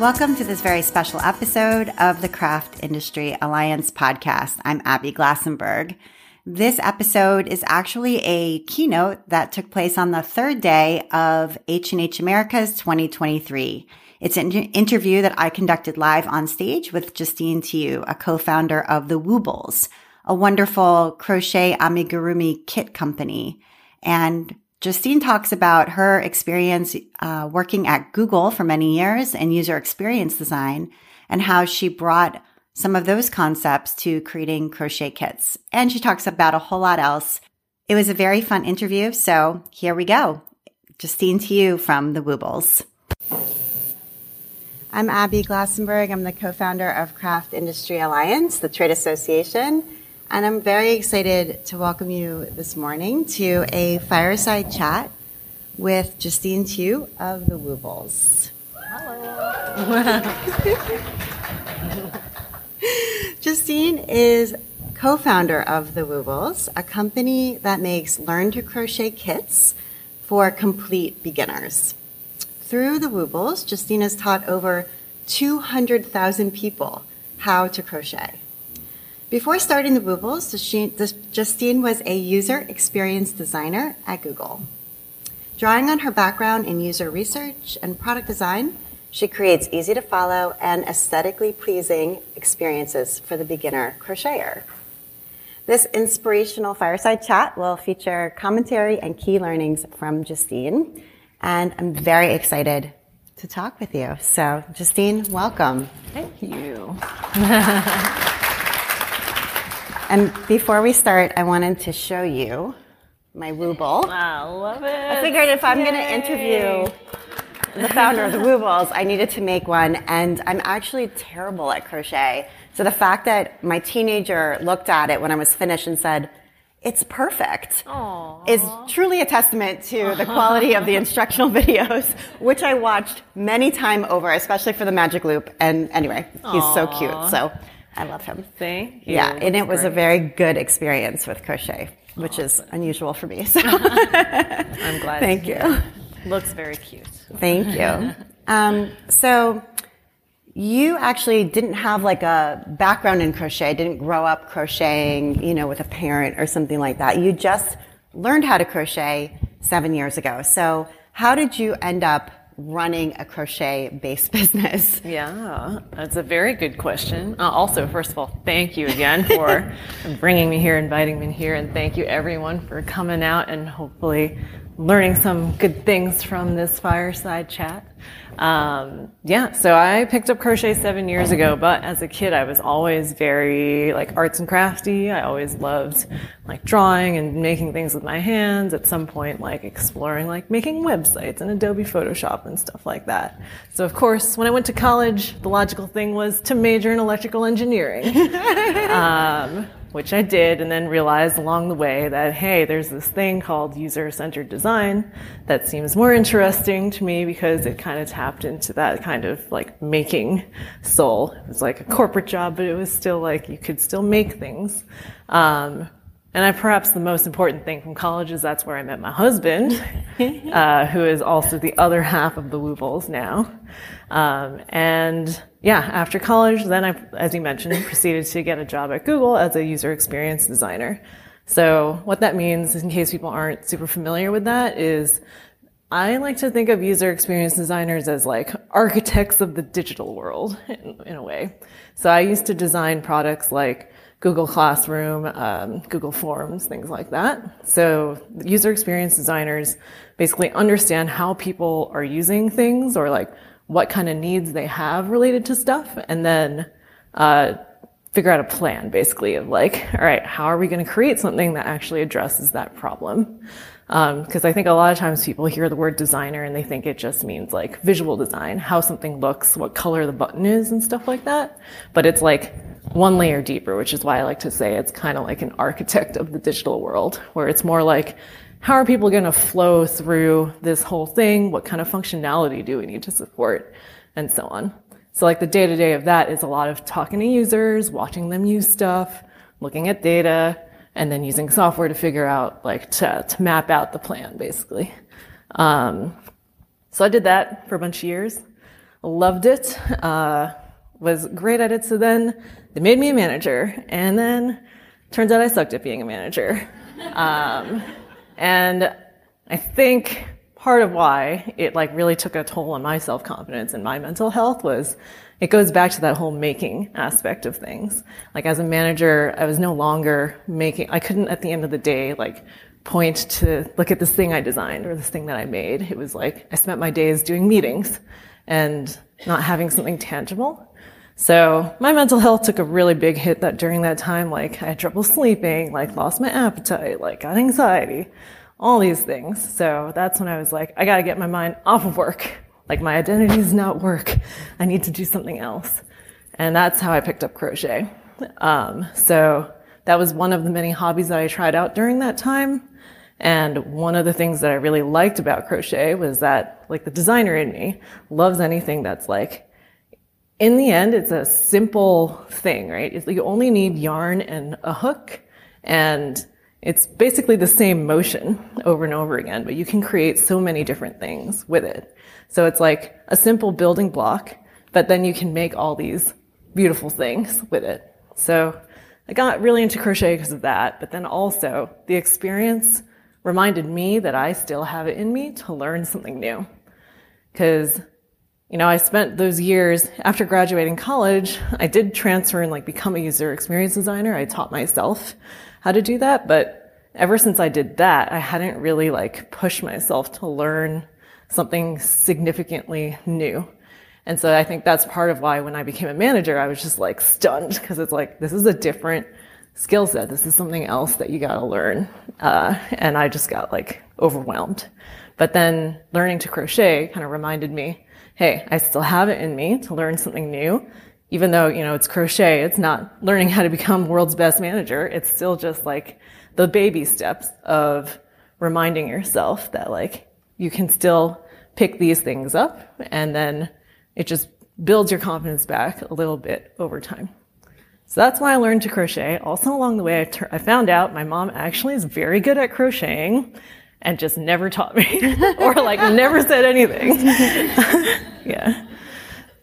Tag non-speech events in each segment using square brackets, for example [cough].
Welcome to this very special episode of the Craft Industry Alliance podcast. I'm Abby Glassenberg. This episode is actually a keynote that took place on the third day of h+h Americas 2023. It's an interview that I conducted live on stage with Justine Tiu, a co-founder of the Woobles, a wonderful crochet amigurumi kit company. And Justine talks about her experience uh, working at Google for many years in user experience design and how she brought some of those concepts to creating crochet kits. And she talks about a whole lot else. It was a very fun interview. So here we go. Justine Tiu from the Woobles. I'm Abby Glassenberg. I'm the co-founder of Craft Industry Alliance, the trade association. And I'm very excited to welcome you this morning to a fireside chat with Justine Tiu of the Woobles. Hello. [laughs] Justine is co-founder of the Woobles, a company that makes learn to crochet kits for complete beginners. Through the Woobles, Justine has taught over 200,000 people how to crochet. Before starting the Woobles, Justine was a user experience designer at Google. Drawing on her background in user research and product design, she creates easy to follow and aesthetically pleasing experiences for the beginner crocheter. This inspirational fireside chat will feature commentary and key learnings from Justine, and I'm very excited to talk with you. So, Justine, welcome. Thank you. [laughs] And before we start, I wanted to show you my Wooble. I love it. I figured if I'm going to interview the founder of the Woobles, I needed to make one. And I'm actually terrible at crochet. So the fact that my teenager looked at it when I was finished and said, it's perfect Aww. is truly a testament to the quality of the [laughs] instructional videos, which I watched many time over, especially for the magic loop. And anyway, he's Aww. so cute. So I love him. Thank you. Yeah, and it was Great. a very good experience with crochet, which is unusual for me. So [laughs] I'm glad. thank you. Looks very cute. Thank you. [laughs] Um, so you actually didn't have like a background in crochet, didn't grow up crocheting, you know, with a parent or something like that. You just learned how to crochet seven years ago. So how did you end up running a crochet based [laughs] business? Yeah, that's a very good question. Uh, also, first of all, thank you again for [laughs] bringing me here, inviting me here, and thank you everyone for coming out and hopefully learning some good things from this fireside chat. Um, yeah, so I picked up crochet seven years ago, but as a kid, I was always very like arts and crafty. I always loved like drawing and making things with my hands. At some point, like exploring like making websites and Adobe Photoshop and stuff like that. So of course, when I went to college, the logical thing was to major in electrical engineering. [laughs] um, which I did, and then realized along the way that, hey, there's this thing called user centered design that seems more interesting to me because it kind of tapped into that kind of like making soul. It was like a corporate job, but it was still like you could still make things. Um, and I, perhaps the most important thing from college is that's where I met my husband, [laughs] uh, who is also the other half of the Woobles now. Um, and yeah, after college, then I, as you mentioned, proceeded to get a job at Google as a user experience designer. So what that means, in case people aren't super familiar with that, is I like to think of user experience designers as like architects of the digital world [laughs] in, in a way. So I used to design products like Google Classroom, um, Google Forms, things like that. So user experience designers basically understand how people are using things or like what kind of needs they have related to stuff, and then uh, figure out a plan basically of like, all right, how are we going to create something that actually addresses that problem? Because um, I think a lot of times people hear the word designer and they think it just means like visual design, how something looks, what color the button is, and stuff like that. But it's like one layer deeper, which is why I like to say it's kind of like an architect of the digital world, where it's more like, how are people going to flow through this whole thing? What kind of functionality do we need to support? And so on. So like the day to day of that is a lot of talking to users, watching them use stuff, looking at data, and then using software to figure out, like to, to map out the plan basically. Um, so I did that for a bunch of years. loved it, uh, was great at it. So then they made me a manager, and then turns out I sucked at being a manager. Um, and I think part of why it like really took a toll on my self confidence and my mental health was it goes back to that whole making aspect of things. Like as a manager, I was no longer making, I couldn't at the end of the day, like point to look at this thing I designed or this thing that I made. It was like I spent my days doing meetings and not having something tangible. So my mental health took a really big hit that during that time, like I had trouble sleeping, like lost my appetite, like got anxiety, all these things. So that's when I was like, I gotta get my mind off of work. Like my identity is not work. I need to do something else. And that's how I picked up crochet. Um, so that was one of the many hobbies that I tried out during that time. And one of the things that I really liked about crochet was that, like, the designer in me loves anything that's like, in the end, it's a simple thing, right? It's, you only need yarn and a hook, and it's basically the same motion over and over again, but you can create so many different things with it. So it's like a simple building block, but then you can make all these beautiful things with it. So I got really into crochet because of that, but then also the experience reminded me that I still have it in me to learn something new. Because, you know, I spent those years after graduating college, I did transfer and like become a user experience designer. I taught myself how to do that, but ever since I did that, I hadn't really like pushed myself to learn something significantly new. And so I think that's part of why when I became a manager, I was just like stunned because it's like, this is a different skill set. This is something else that you got to learn. Uh, and I just got like overwhelmed. But then learning to crochet kind of reminded me, hey, I still have it in me to learn something new. Even though, you know, it's crochet, it's not learning how to become world's best manager. It's still just like the baby steps of reminding yourself that like you can still pick these things up and then it just builds your confidence back a little bit over time. So that's why I learned to crochet. Also along the way, I, ter- I found out my mom actually is very good at crocheting and just never taught me [laughs] or like never said anything. [laughs] yeah.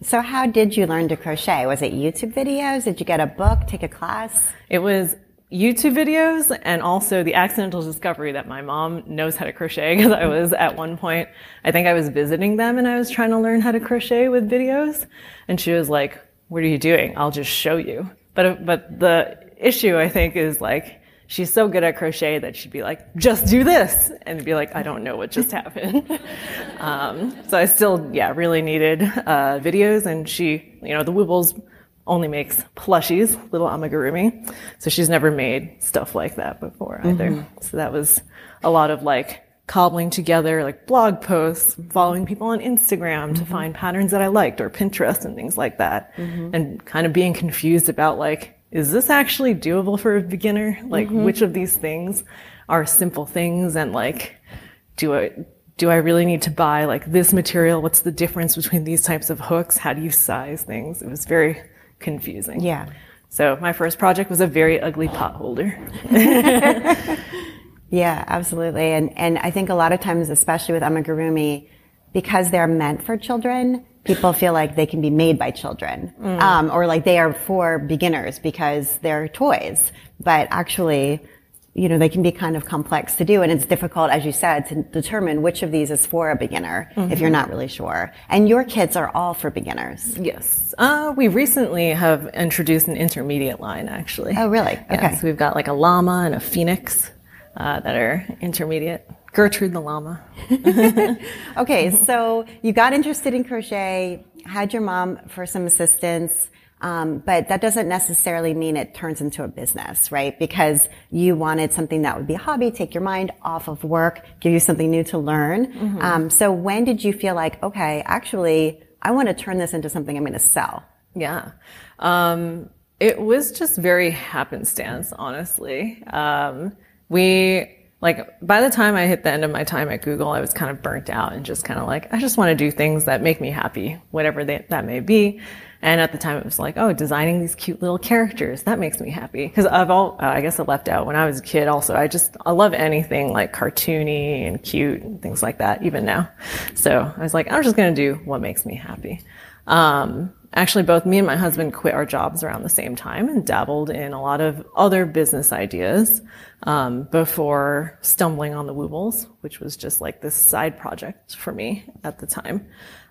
So how did you learn to crochet? Was it YouTube videos? Did you get a book, take a class? It was YouTube videos and also the accidental discovery that my mom knows how to crochet [laughs] because I was at one point, I think I was visiting them and I was trying to learn how to crochet with videos. And she was like, what are you doing? I'll just show you. But, but the issue, I think, is like, she's so good at crochet that she'd be like, just do this. And be like, I don't know what just [laughs] happened. um, so I still, yeah, really needed, uh, videos. And she, you know, the Woobles only makes plushies, little amigurumi. So she's never made stuff like that before either. Mm-hmm. So that was a lot of like, cobbling together like blog posts, following people on Instagram to mm-hmm. find patterns that I liked or Pinterest and things like that. Mm-hmm. And kind of being confused about like, is this actually doable for a beginner? Like mm-hmm. which of these things are simple things and like, do I, do I really need to buy like this material? What's the difference between these types of hooks? How do you size things? It was very confusing. Yeah. So my first project was a very ugly pot holder. [laughs] Yeah, absolutely. And, and I think a lot of times, especially with amigurumi, because they're meant for children, people feel like they can be made by children, mm. um, or like they are for beginners because they're toys. But actually, you know, they can be kind of complex to do, and it's difficult, as you said, to determine which of these is for a beginner mm-hmm. if you're not really sure. And your kits are all for beginners. Yes, uh, we recently have introduced an intermediate line, actually. Oh, really? Okay. so we've got like a llama and a phoenix uh, that are intermediate. Gertrude the llama. [laughs] okay, [laughs] so you got interested in crochet, had your mom for some assistance, um, but that doesn't necessarily mean it turns into a business, right? Because you wanted something that would be a hobby, take your mind off of work, give you something new to learn. Mm-hmm. Um, so when did you feel like, okay, actually, I want to turn this into something I'm going to sell? Yeah. Um, it was just very happenstance, honestly. Um, we like by the time I hit the end of my time at Google, I was kind of burnt out and just kind of like, I just want to do things that make me happy, whatever they, that may be. And at the time it was like, oh, designing these cute little characters, that makes me happy. Cause I've all, uh, I guess I left out when I was a kid also, I just, I love anything like cartoony and cute and things like that, even now. So I was like, I'm just going to do what makes me happy. Um, actually, both me and my husband quit our jobs around the same time and dabbled in a lot of other business ideas um, before stumbling on the Woobles, which was just like this side project for me at the time.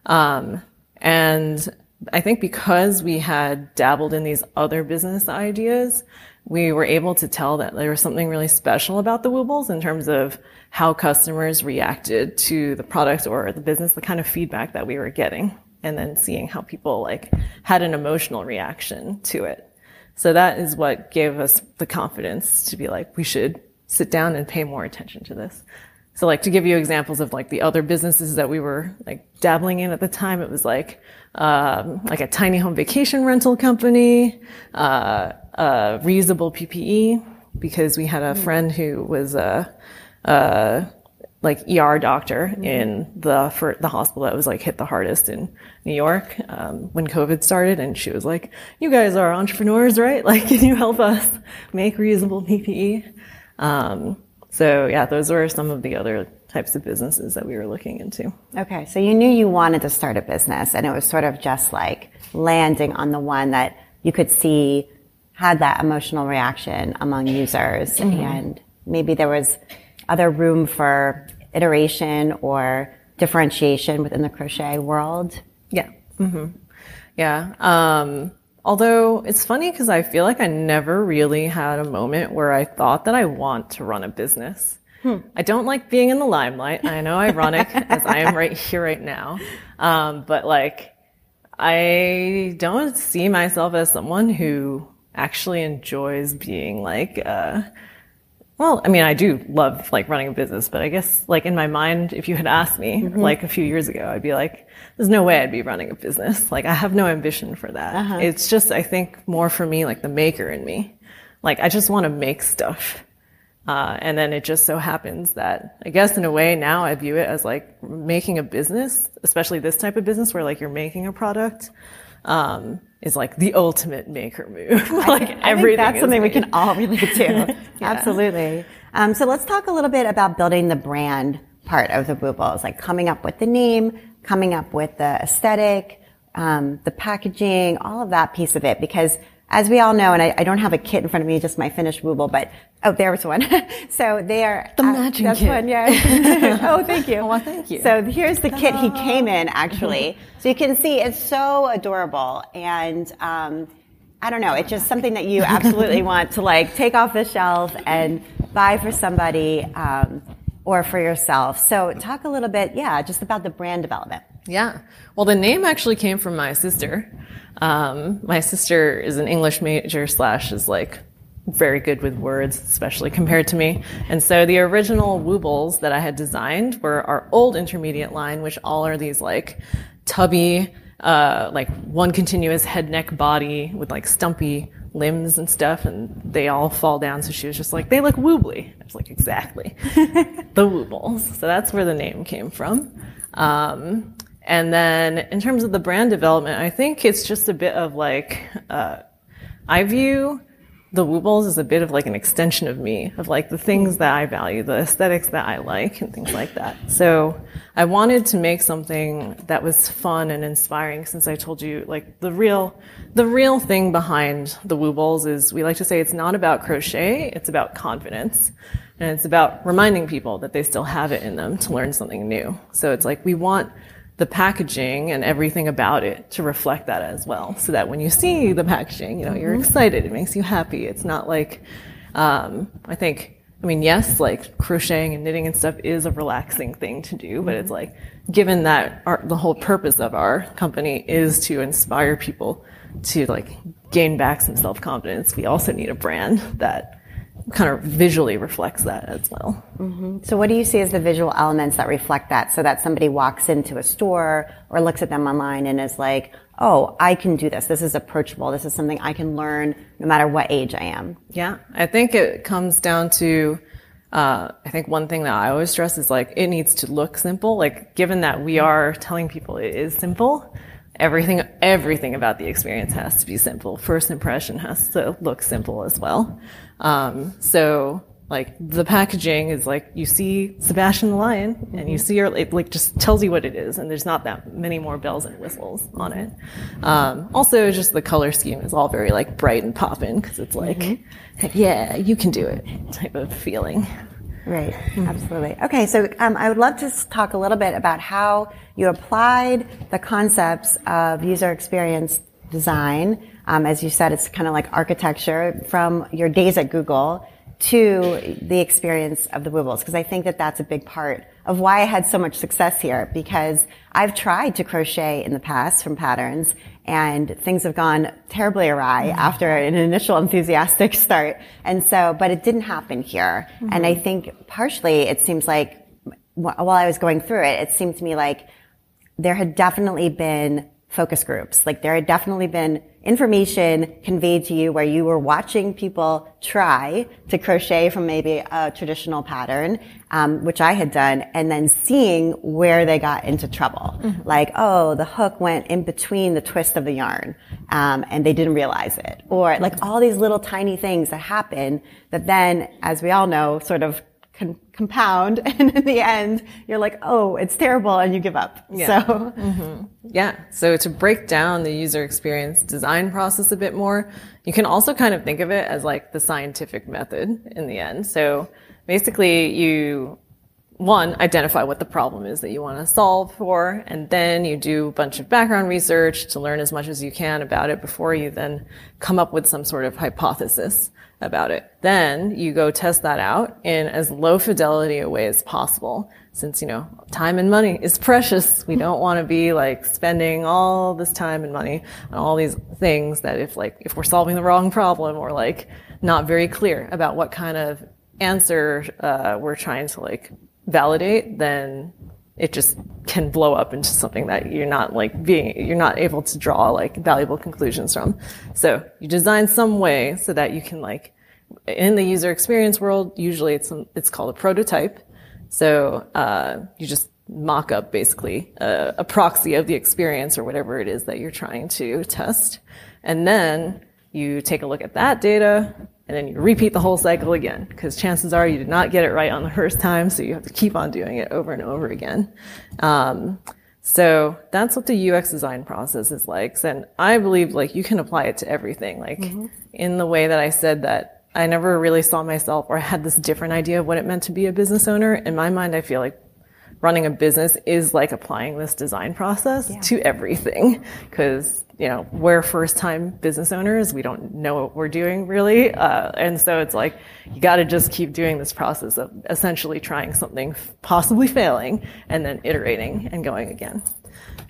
Um, and I think because we had dabbled in these other business ideas, we were able to tell that there was something really special about the Woobles in terms of how customers reacted to the product or the business, the kind of feedback that we were getting, and then seeing how people like had an emotional reaction to it. So that is what gave us the confidence to be like, we should sit down and pay more attention to this. So like to give you examples of like the other businesses that we were like dabbling in at the time, it was like um, like a tiny home vacation rental company, uh, uh, reusable PPE, because we had a friend who was a, a like ER doctor mm-hmm. in the for the hospital that was like hit the hardest in New York um, when COVID started, and she was like, "You guys are entrepreneurs, right? [laughs] Like, can you help us make reusable PPE?" Um, so yeah, those were some of the other types of businesses that we were looking into. Okay, so you knew you wanted to start a business, and it was sort of just like landing on the one that you could see had that emotional reaction among users, mm-hmm. and maybe there was other room for iteration or differentiation within the crochet world. Yeah. Mm-hmm. Yeah. Um, Although it's funny because I feel like I never really had a moment where I thought that I want to run a business. Hmm. I don't like being in the limelight. I know ironic [laughs] as I am right here right now. Um, but like, I don't see myself as someone who actually enjoys being like, uh, well, I mean, I do love like running a business, but I guess like in my mind, if you had asked me mm-hmm. like a few years ago, I'd be like, there's no way I'd be running a business. Like I have no ambition for that. Uh-huh. It's just, I think more for me, like the maker in me. Like I just want to make stuff. Uh, and then it just so happens that I guess in a way now I view it as like making a business, especially this type of business where like you're making a product, um, is like the ultimate maker move. [laughs] like I, everything. that's something made. we can all relate to. [laughs] yeah. Absolutely. Um, so let's talk a little bit about building the brand part of the Woobles, like coming up with the name, coming up with the aesthetic, um, the packaging, all of that piece of it. Because as we all know, and I, I, don't have a kit in front of me, just my finished Wooble, but oh, there was one. [laughs] so they are the uh, matching that's kit. one, yeah. [laughs] oh, thank you. Well, thank you. So here's the Ta-da. kit he came in actually. so you can see it's so adorable and. Um, I don't know. It's just something that you absolutely [laughs] want to like take off the shelf and buy for somebody. Um, or for yourself. So talk a little bit, yeah, just about the brand development. Yeah. Well, the name actually came from my sister. Um, my sister is an English major slash is like very good with words, especially compared to me. And so the original Woobles that I had designed were our old intermediate line, which all are these like tubby, uh, like one continuous head, neck, body with like stumpy limbs and stuff, and they all fall down. So she was just like, they look woobly. I was like, exactly. [laughs] the woobles. So that's where the name came from. Um, and then in terms of the brand development, I think it's just a bit of like, uh, I view the Woobles is a bit of like an extension of me, of like the things that I value, the aesthetics that I like, and things like that. So I wanted to make something that was fun and inspiring. Since I told you, like the real, the real thing behind the Woobles is we like to say it's not about crochet, it's about confidence. And it's about reminding people that they still have it in them to learn something new. So it's like we want the packaging and everything about it to reflect that as well. So that when you see the packaging, you know, you're mm-hmm. excited. It makes you happy. It's not like, um, I think, I mean, yes, like crocheting and knitting and stuff is a relaxing thing to do, but it's mm-hmm. like, given that our, the whole purpose of our company is to inspire people to like gain back some self-confidence, we also need a brand that kind of visually reflects that as well. Mm-hmm. So, what do you see as the visual elements that reflect that so that somebody walks into a store or looks at them online and is like, oh, I can do this. This is approachable. This is something I can learn no matter what age I am? Yeah, I think it comes down to. Uh, I think one thing that I always stress is like it needs to look simple. Like given that we are telling people it is simple, everything everything about the experience has to be simple. First impression has to look simple as well. Um, so like the packaging is like you see Sebastian the lion mm-hmm. and you see her it like just tells you what it is and there's not that many more bells and whistles on it. Um, also, just the color scheme is all very like bright and popping because it's like, mm-hmm. yeah, you can do it type of feeling. Right, mm-hmm. absolutely. Okay, so um, I would love to talk a little bit about how you applied the concepts of user experience design. Um, as you said, it's kind of like architecture from your days at Google to the experience of the Woobles, because I think that that's a big part of why I had so much success here, because I've tried to crochet in the past from patterns and things have gone terribly awry mm-hmm. after an initial enthusiastic [laughs] start. And so, but it didn't happen here. Mm-hmm. And I think partially it seems like while I was going through it, it seemed to me like there had definitely been focus groups. Like there had definitely been information conveyed to you where you were watching people try to crochet from maybe a traditional pattern, um, which I had done, and then seeing where they got into trouble. Mm-hmm. Like, oh, the hook went in between the twist of the yarn, um, and they didn't realize it, or like all these little tiny things that happen that then, as we all know, sort of con- compound [laughs] and in the end you're like oh it's terrible and you give up. Yeah. so. Mm-hmm. yeah. So to break down the user experience design process a bit more you can also kind of think of it as like the scientific method in the end. So basically you one, identify what the problem is that you want to solve for, and then you do a bunch of background research to learn as much as you can about it before you then come up with some sort of hypothesis about it. Then you go test that out in as low fidelity a way as possible. Since, you know, time and money is precious. We don't want to be like spending all this time and money on all these things that if like, if we're solving the wrong problem or like not very clear about what kind of answer, uh, we're trying to like validate, then it just can blow up into something that you're not like being you're not able to draw like valuable conclusions from so you design some way so that you can like in the user experience world usually it's it's called a prototype. So uh, you just mock up basically a, a proxy of the experience or whatever it is that you're trying to test. And then you take a look at that data and then you repeat the whole cycle again because chances are you did not get it right on the first time so you have to keep on doing it over and over again. Um, so that's what the ux design process is like. And i believe like you can apply it to everything. Like mm-hmm. in the way that i said that i never really saw myself or had this different idea of what it meant to be a business owner. In my mind i feel like running a business is like applying this design process yeah. to everything. Because you know we're first time business owners. We don't know what we're doing really. Uh, and so it's like you got to just keep doing this process of essentially trying something possibly failing and then iterating and going again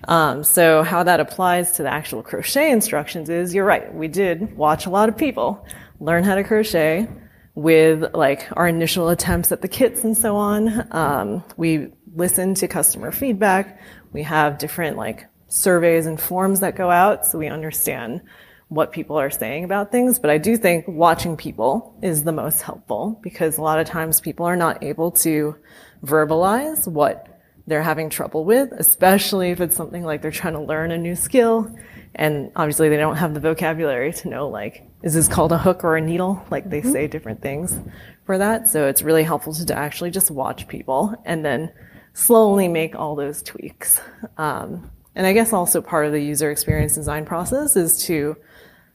um, so how that applies to the actual crochet instructions is you're right we did watch a lot of people learn how to crochet with like our initial attempts at the kits and so on um, we listen to customer feedback. We have different like surveys and forms that go out so we understand what people are saying about things. But I do think watching people is the most helpful because a lot of times people are not able to verbalize what they're having trouble with, especially if it's something like they're trying to learn a new skill. And obviously they don't have the vocabulary to know like, is this called a hook or a needle? Like they mm-hmm. say different things for that. So it's really helpful to actually just watch people and then slowly make all those tweaks. Um, and I guess also part of the user experience design process is to,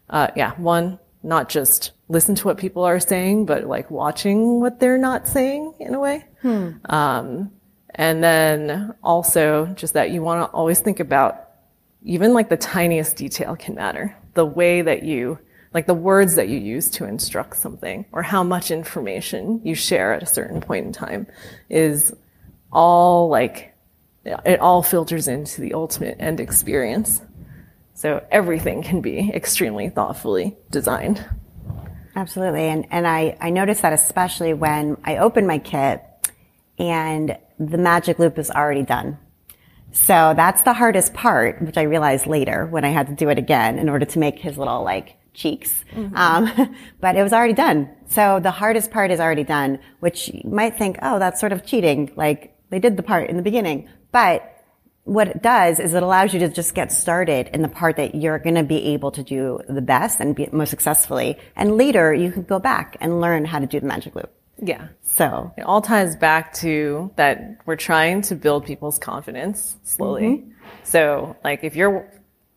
uh, yeah, one, not just listen to what people are saying, but like watching what they're not saying in a way. Hmm. Um, and then also just that you want to always think about even like the tiniest detail can matter. The way that you, like the words that you use to instruct something or how much information you share at a certain point in time is all like, it all filters into the ultimate end experience. So everything can be extremely thoughtfully designed. Absolutely. And, and I, I noticed that especially when I open my kit and the magic loop is already done. So that's the hardest part, which I realized later when I had to do it again in order to make his little like cheeks. Mm-hmm. Um, [laughs] but it was already done. So the hardest part is already done, which you might think, oh, that's sort of cheating. Like they did the part in the beginning. But what it does is it allows you to just get started in the part that you're going to be able to do the best and be most successfully. And later you can go back and learn how to do the magic loop. Yeah. So It all ties back to that we're trying to build people's confidence slowly. Mm-hmm. So, like, if you're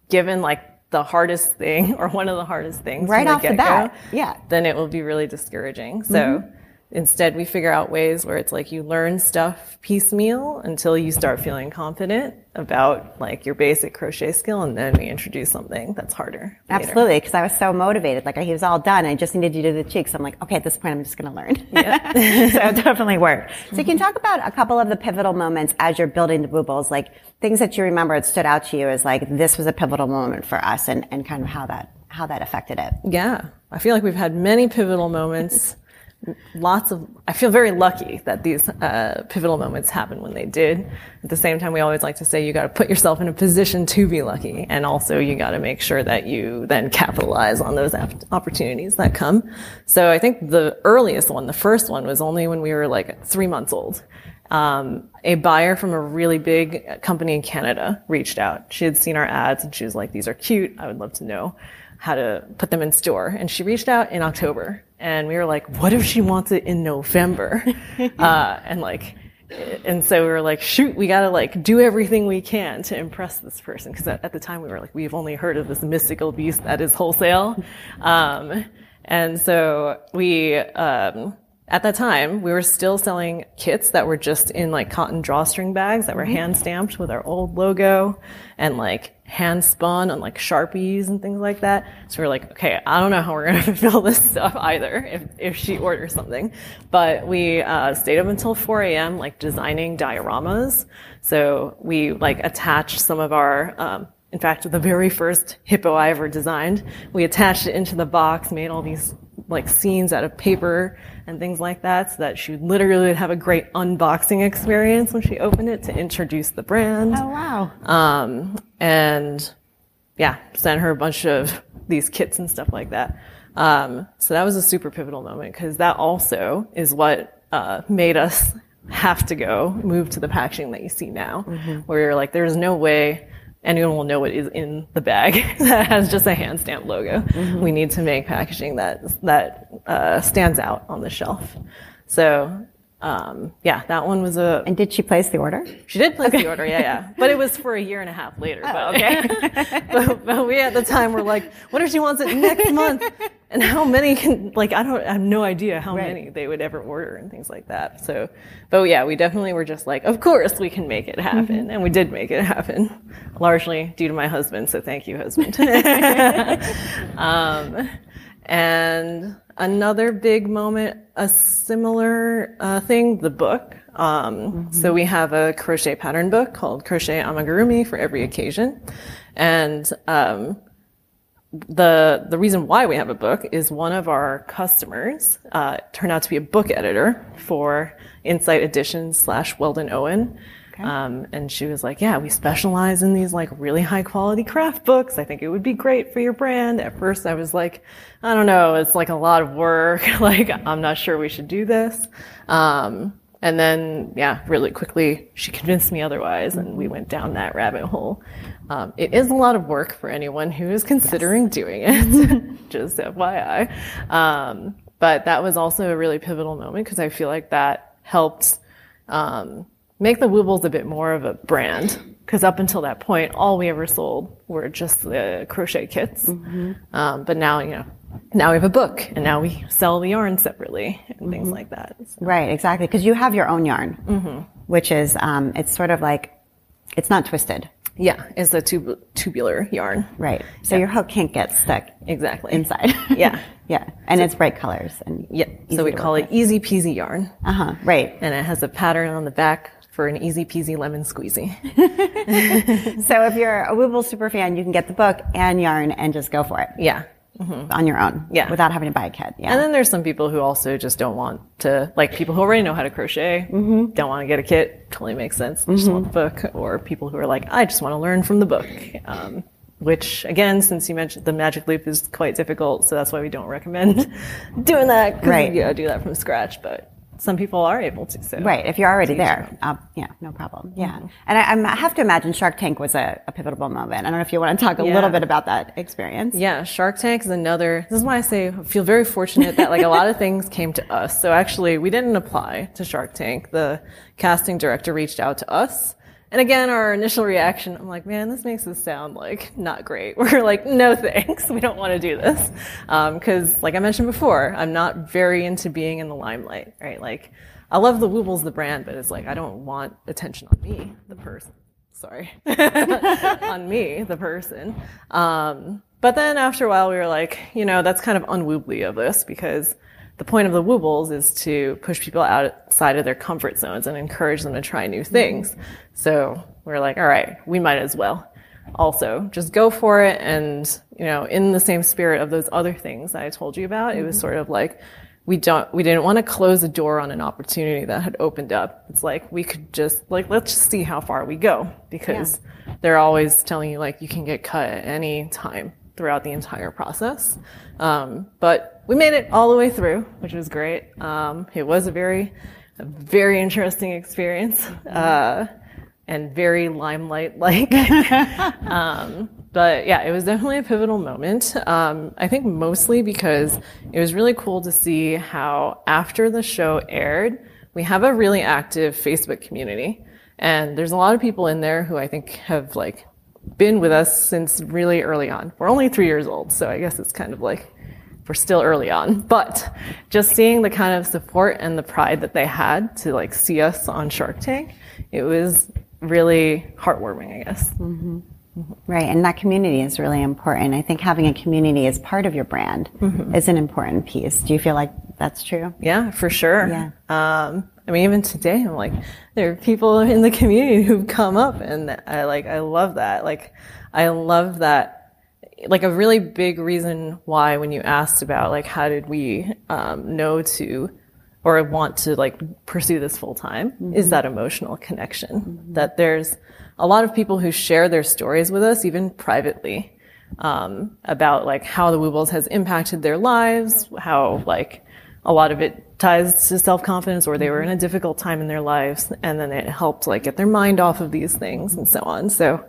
given like the hardest thing [laughs] or one of the hardest things Right off the bat, yeah. Mm-hmm. then it will be really discouraging. So, instead, we figure out ways where it's like you learn stuff piecemeal until you start feeling confident about like your basic crochet skill, and then we introduce something that's harder. later. absolutely, because I was so motivated. Like he was all done. I just needed to do the cheeks. I'm like, okay, at this point, I'm just going to learn. [laughs] so it definitely worked. So you can talk about a couple of the pivotal moments as you're building the Woobles, like things that you remember that stood out to you as like this was a pivotal moment for us, and, and kind of how that how that affected it. Yeah, I feel like we've had many pivotal moments. Lots of, I feel very lucky that these uh, pivotal moments happened when they did. At the same time, we always like to say you got to put yourself in a position to be lucky, and also you got to make sure that you then capitalize on those op- opportunities that come. So I think the earliest one, the first one, was only when we were like three months old. Um, a buyer from a really big company in Canada reached out. She had seen our ads and she was like, "These are cute. I would love to know." how to put them in store. And she reached out in October and we were like, what if she wants it in November? [laughs] uh, and like, and so we were like, shoot, we gotta like do everything we can to impress this person. Cause at, at the time we were like, we've only heard of this mystical beast that is wholesale. Um, and so we, um, at that time, we were still selling kits that were just in like cotton drawstring bags that were hand stamped with our old logo and like hand spun on like Sharpies and things like that. So we are like, okay, I don't know how we're [laughs] going to fulfill this stuff either if, if she orders something. But we uh, stayed up until 4 a.m. like designing dioramas. So we like attached some of our, um, in fact, the very first hippo I ever designed, we attached it into the box, made all these like scenes out of paper and things like that so that she literally would have a great unboxing experience when she opened it to introduce the brand. Oh wow! Um, and yeah, sent her a bunch of these kits and stuff like that. Um, so that was a super pivotal moment because that also is what uh, made us have to go move to the packaging that you see now, where you're like, there's no way anyone will know what is in the bag [laughs] that has just a hand stamped logo. We need to make packaging that that uh, stands out on the shelf. So um, yeah, that one was a. And did she place the order? She did place the order, yeah, yeah. But it was for a year and a half later. but, okay. [laughs] but, but we at the time were like, what if she wants it next month? And how many can, like, I don't, I have no idea how Right. many they would ever order and things like that. So, but yeah, we definitely were just like, of course we can make it happen. And we did make it happen, largely due to my husband. So thank you, husband. [laughs] [laughs] um, and another big moment, a similar uh, thing, the book. Um, So we have a crochet pattern book called Crochet Amigurumi for every occasion. And um, the the reason why we have a book is one of our customers uh, turned out to be a book editor for Insight Editions slash Weldon Owen. Um, and she was like, "Yeah, we specialize in these like really high quality craft books. I think it would be great for your brand." At first, I was like, "I don't know. It's like a lot of work. [laughs] like, I'm not sure we should do this." Um, and then, yeah, really quickly, she convinced me otherwise, and we went down that rabbit hole. Um, it is a lot of work for anyone who is considering doing it, [laughs] just FYI. Um, but that was also a really pivotal moment because I feel like that helped um, make the Woobles a bit more of a brand. Because up until that point, all we ever sold were just the crochet kits. Um, but now, you know, now we have a book, and now we sell the yarn separately and things like that. So- Right, exactly. Because you have your own yarn, which is um, it's sort of like it's not twisted. Yeah, it's a tub- tubular yarn. Right. So your hook can't get stuck Exactly. inside. [laughs] Yeah. [laughs] yeah. And it's bright colors and Yeah. So we call it easy peasy yarn. Uh huh. Right. And it has a pattern on the back for an easy peasy lemon squeezy. [laughs] So if you're a Wooble super fan, you can get the book and yarn and just go for it Yeah. Mm-hmm. on your own. Yeah. Without having to buy a kit. Yeah. And then there's some people who also just don't want to, like people who already know how to crochet, mm-hmm. don't want to get a kit. Totally makes sense. They Just mm-hmm. want the book. Or people who are like, I just want to learn from the book. Um, which again, since you mentioned the magic loop is quite difficult, so that's why we don't recommend [laughs] doing that. Right. You gotta do that from scratch. But some people are able to. So right, if you're already there, uh, yeah, no problem. Yeah, mm-hmm. and I, I, have to imagine Shark Tank was a, a, pivotal moment. I don't know if you want to talk a yeah. little bit about that experience. Yeah, Shark Tank is another. This is why I say I feel very fortunate that like a lot of things came to us. So actually, we didn't apply to Shark Tank. The casting director reached out to us and again, our initial reaction, I'm like, man, this makes us sound like not great. [laughs] We're like, no thanks, we don't want to do this. Because, um, like I mentioned before, I'm not very into being in the limelight, right? Like, I love the Woobles, the brand, but it's like, I don't want attention on me, the person. Sorry. [laughs] on me, the person. Um, but then after a while, we were like, you know, that's kind of unwoobly of this because the point of the Woobles is to push people outside of their comfort zones and encourage them to try new things. So we're like, all right, we might as well. Also, just go for it. And, you know, in the same spirit of those other things that I told you about, mm-hmm. it was sort of like, we don't, we didn't want to close the door on an opportunity that had opened up. It's like, we could just, like, let's just see how far we go because yeah. they're always telling you, like, you can get cut at any time throughout the entire process. Um, but we made it all the way through, which was great. Um, it was a very, a very interesting experience, uh, and very limelight like. [laughs] um, but yeah, it was definitely a pivotal moment. Um, I think mostly because it was really cool to see how after the show aired, we have a really active Facebook community. And there's a lot of people in there who I think have like been with us since really early on. We're only three years old, so I guess it's kind of like we're still early on. But just seeing the kind of support and the pride that they had to like see us on Shark Tank, it was really heartwarming, I guess. Mm-hmm. Right, and that community is really important. I think having a community as part of your brand mm-hmm. is an important piece. Do you feel like that's true? Yeah, for sure. Yeah. Um, I mean, even today, I'm like, there are people in the community who've come up, and I like, I love that. Like, I love that. Like a really big reason why, when you asked about like how did we um, know to or want to like pursue this full time, mm-hmm. is that emotional connection. Mm-hmm. That there's a lot of people who share their stories with us, even privately, um, about like how the Woobles has impacted their lives, how like a lot of it ties to self-confidence or they were in a difficult time in their lives and then it helped like get their mind off of these things and so on. So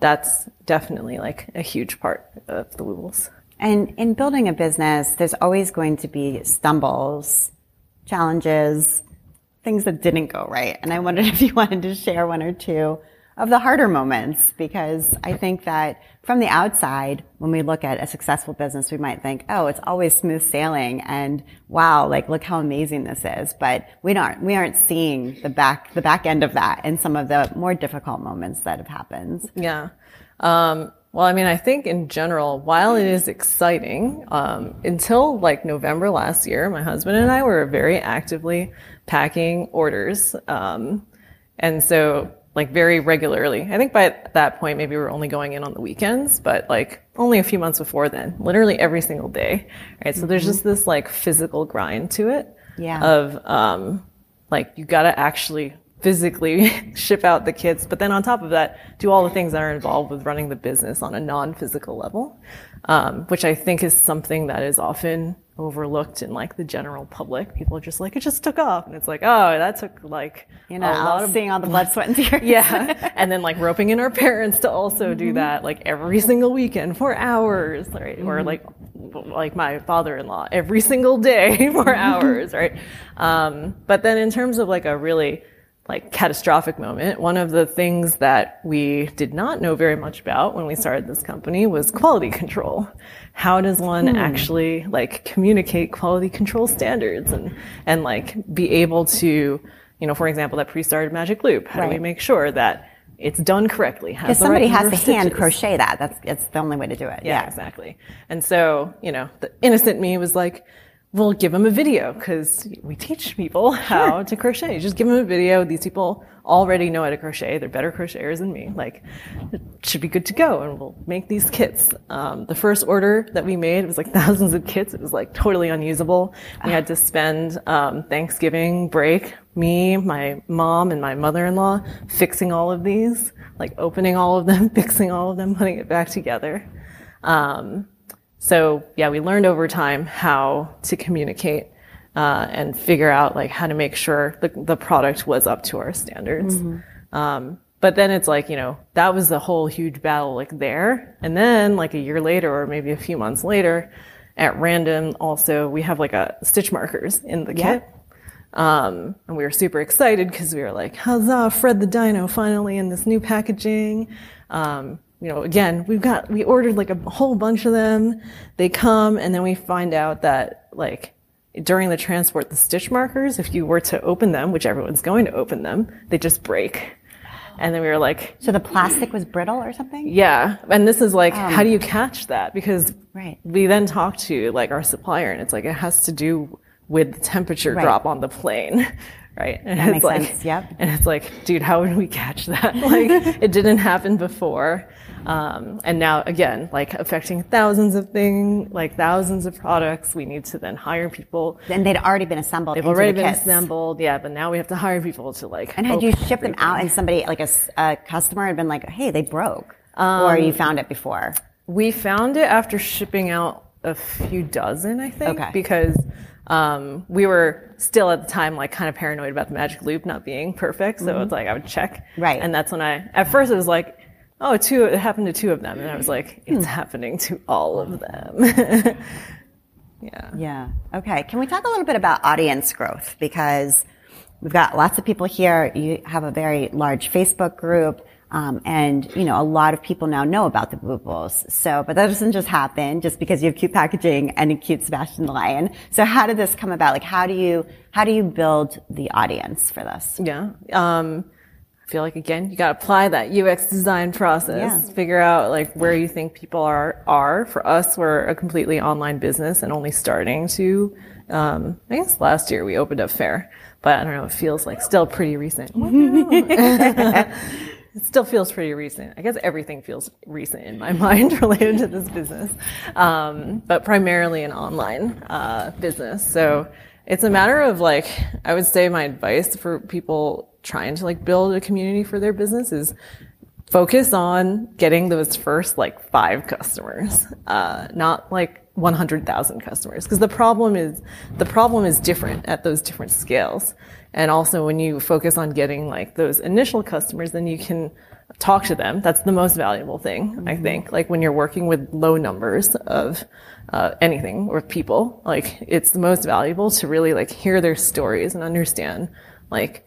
that's definitely like a huge part of the Woobles. And in building a business, there's always going to be stumbles, challenges, things that didn't go right. And I wondered [laughs] if you wanted to share one or two of the harder moments because I think that from the outside, when we look at a successful business, we might think, oh, it's always smooth sailing and wow, like look how amazing this is. But we aren't, we aren't seeing the back, the back end of that and some of the more difficult moments that have happened. Yeah. Um, well, I mean, I think in general, while it is exciting, um, until like November last year, my husband and I were very actively packing orders. Um, and so like very regularly. I think by that point, maybe we were only going in on the weekends, but like only a few months before then, literally every single day. Right. So mm-hmm. there's just this like physical grind to it. Yeah. Of, um, like you gotta actually physically [laughs] ship out the kits, but then on top of that, do all the things that are involved with running the business on a non-physical level, um, which I think is something that is often overlooked in like the general public. People are just like, it just took off. And it's like, oh, that took like, you know, a lot of seeing all the blood, sweat, and tears. [laughs] yeah. And then like roping in our parents to also mm-hmm. do that like every single weekend for hours, right? Mm-hmm. Or like, like my father-in-law every single day [laughs] for hours, right? Um, but then in terms of like a really like catastrophic moment, one of the things that we did not know very much about when we started this company was quality control. How does one hmm. actually like communicate quality control standards and, and like be able to, you know, for example, that pre-started magic loop. How right. do we make sure that it's done correctly. Because somebody right has to stitches. hand crochet that. That's it's the only way to do it. Yeah, yeah, exactly. And so, you know, the innocent me was like, we'll give them a video because we teach people how sure. to crochet. Just give them a video. These people already know how to crochet. They're better crocheters than me. Like, it should be good to go. And we'll make these kits. Um, the first order that we made was like [laughs] thousands of kits. It was like totally unusable. We had to spend um, Thanksgiving break, me, my mom, and my mother-in-law fixing all of these, like opening all of them, [laughs] fixing all of them, putting it back together. Um, so yeah, we learned over time how to communicate uh, and figure out like how to make sure the, the product was up to our standards. Um, but then it's like, you know, that was the whole huge battle like there. And then like a year later or maybe a few months later at random, also we have like a stitch markers in the Yeah. kit. Um, and we were super excited because we were like, huzzah, Fred the Dino finally in this new packaging. Um, you know, again, we've got, we ordered like a whole bunch of them. They come and then we find out that like during the transport, the stitch markers, if you were to open them, which everyone's going to open them, they just break. And then we were like, So the plastic was brittle or something? yeah. And this is like, how do you catch that? Because Um, Right. we then talked to like our supplier and it's like, it has to do with the temperature Right. drop on the plane. Right. And That it's makes like, sense, yep. And it's like, dude, how would we catch that? [laughs] Like, it didn't happen before. Um, and now again, like affecting thousands of things, like thousands of products, we need to then hire people. And they'd already been assembled. They've already the been kits. assembled. Yeah. But now we have to hire people to like. And had you shipped them out and somebody, like a customer had been like, hey, they broke? Um, or you found it before? We found it after shipping out a few dozen, I think, Okay. because um, we were still at the time like kind of paranoid about the magic loop not being perfect. So it's like I would check, Mm-hmm. Right. And that's when I at first it was like, oh, two. It happened to two of them, and I was like, Hmm. it's happening to all of them. [laughs] yeah. Yeah. Okay. Can we talk a little bit about audience growth? Because we've got lots of people here. You have a very large Facebook group. Um, and you know, a lot of people now know about the Woobles. So, but that doesn't just happen just because you have cute packaging and a cute Sebastian the Lion. So, how did this come about? Like, how do you how do you build the audience for this? Yeah. Um, I feel like again, you got to apply that UX design process. Yeah. Figure out like where you think people are are. For us, we're a completely online business and only starting to. Um, I guess last year we opened up Faire, but I don't know. It feels like still pretty recent. [laughs] [laughs] it still feels pretty recent. I guess everything feels recent in my [laughs] mind related to this business, um, but primarily an online uh, business. So it's a matter of like, I would say my advice for people trying to like build a community for their business is focus on getting those first like five customers, uh, not like 100,000 customers. Because the problem is, the problem is different at those different scales. And also when you focus on getting like those initial customers, then you can talk to them. That's the most valuable thing, I think. Like when you're working with low numbers of uh, anything or people, like it's the most valuable to really like hear their stories and understand like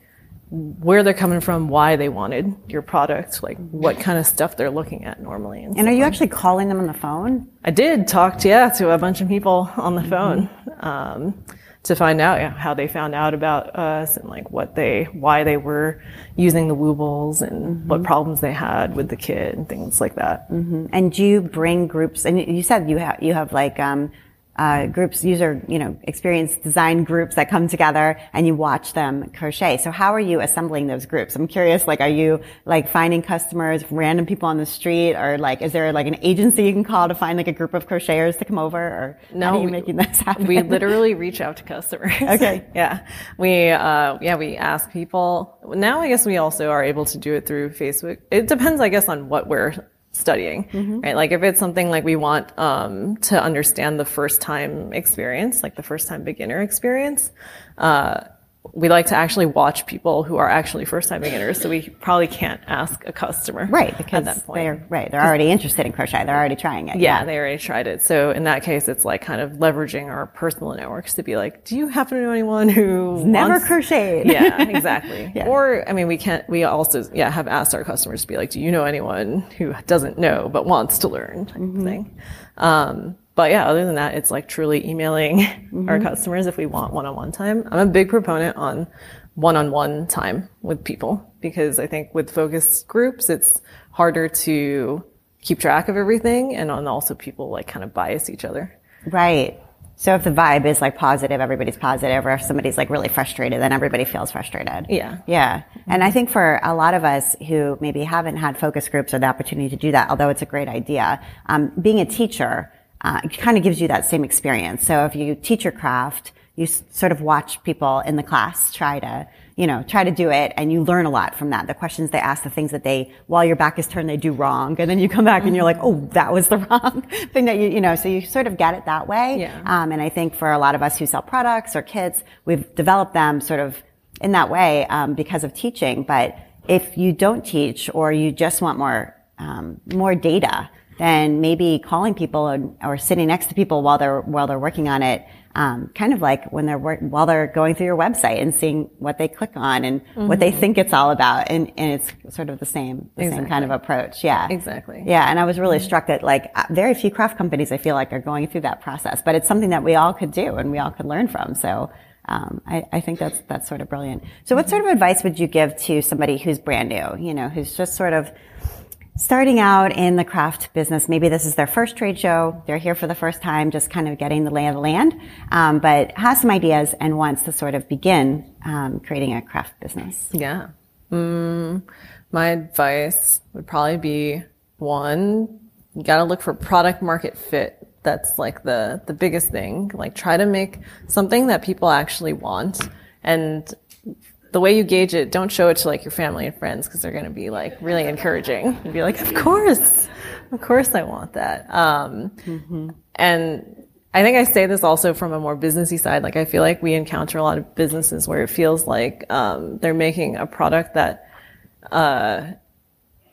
where they're coming from, why they wanted your product, like what kind of stuff they're looking at normally. And, And are you like- actually calling them on the phone? I did talk to yeah to a bunch of people on the phone um, to find out yeah, how they found out about us and like what they why they were using the Woobles and what problems they had with the kid and things like that. And do you bring groups? And you said you have you have like um, uh, groups, user you know experience design groups that come together, and you watch them crochet. So how are you assembling those groups? I'm curious. Like, are you like finding customers, random people on the street, or like is there like an agency you can call to find like a group of crocheters to come over? Or how are you making this happen? We literally reach out to customers. [laughs] Okay. [laughs] yeah. We, uh, yeah, we ask people. Now I guess we also are able to do it through Facebook. It depends, I guess, on what we're studying, Mm-hmm. right? Like if it's something like we want, um, to understand the first time experience, like the first time beginner experience, uh, we like to actually watch people who are actually first time beginners. So we probably can't ask a customer. right because at that point. they're right. They're already interested in crochet. They're already trying it. Yeah, they already tried it. So in that case, it's like kind of leveraging our personal networks to be like, do you happen to know anyone who Never wants- crocheted. Yeah, [laughs] exactly. Yeah. Or I mean, we can't. We also yeah have asked our customers to be like, do you know anyone who doesn't know but wants to learn type Mm-hmm. of thing. Um, but yeah, other than that, it's like truly emailing [laughs] Mm-hmm. our customers if we want one-on-one time. I'm a big proponent on one-on-one time with people because I think with focus groups, it's harder to keep track of everything and on also people like kind of bias each other. Right. So if the vibe is like positive, everybody's positive, or if somebody's like really frustrated, then everybody feels frustrated. Yeah. Yeah. And I think for a lot of us who maybe haven't had focus groups or the opportunity to do that, although it's a great idea, um, being a teacher uh, kind of gives you that same experience. So if you teach your craft, you sort of watch people in the class try to, you know, try to do it and you learn a lot from that. The questions they ask, the things that they, while your back is turned, they do wrong. And then you come back and you're like, oh, that was the [laughs] wrong thing that you, you know, so you sort of get it that way. Yeah. Um, and I think for a lot of us who sell products or kits, we've developed them sort of in that way, um, because of teaching. But if you don't teach or you just want more, um, more data, then maybe calling people or, or, sitting next to people while they're, while they're working on it um, kind of like when they're work, while they're going through your website and seeing what they click on and mm-hmm. what they mm-hmm. think it's all about, and, and it's sort of the same the exactly. same kind of approach. Yeah, exactly. Yeah, and I was really mm-hmm. struck that like uh, very few craft companies I feel like are going through that process, but it's something that we all could do and we all could learn from. So. Um, I, I, think that's that's sort of brilliant. So, what sort of advice would you give to somebody who's brand new? You know, who's just sort of starting out in the craft business, maybe this is their first trade show. They're here for the first time, just kind of getting the lay of the land, um, but has some ideas and wants to sort of begin um, creating a craft business. Yeah. Mm, my advice would probably be one, you got to look for product market fit. That's like the the biggest thing. Like try to make something that people actually want and the way you gauge it, don't show it to like your family and friends because they're going to be like really encouraging and be like, of course, of course I want that. Um, mm-hmm. and I think I say this also from a more businessy side. Like I feel like we encounter a lot of businesses where it feels like, um, they're making a product that, uh,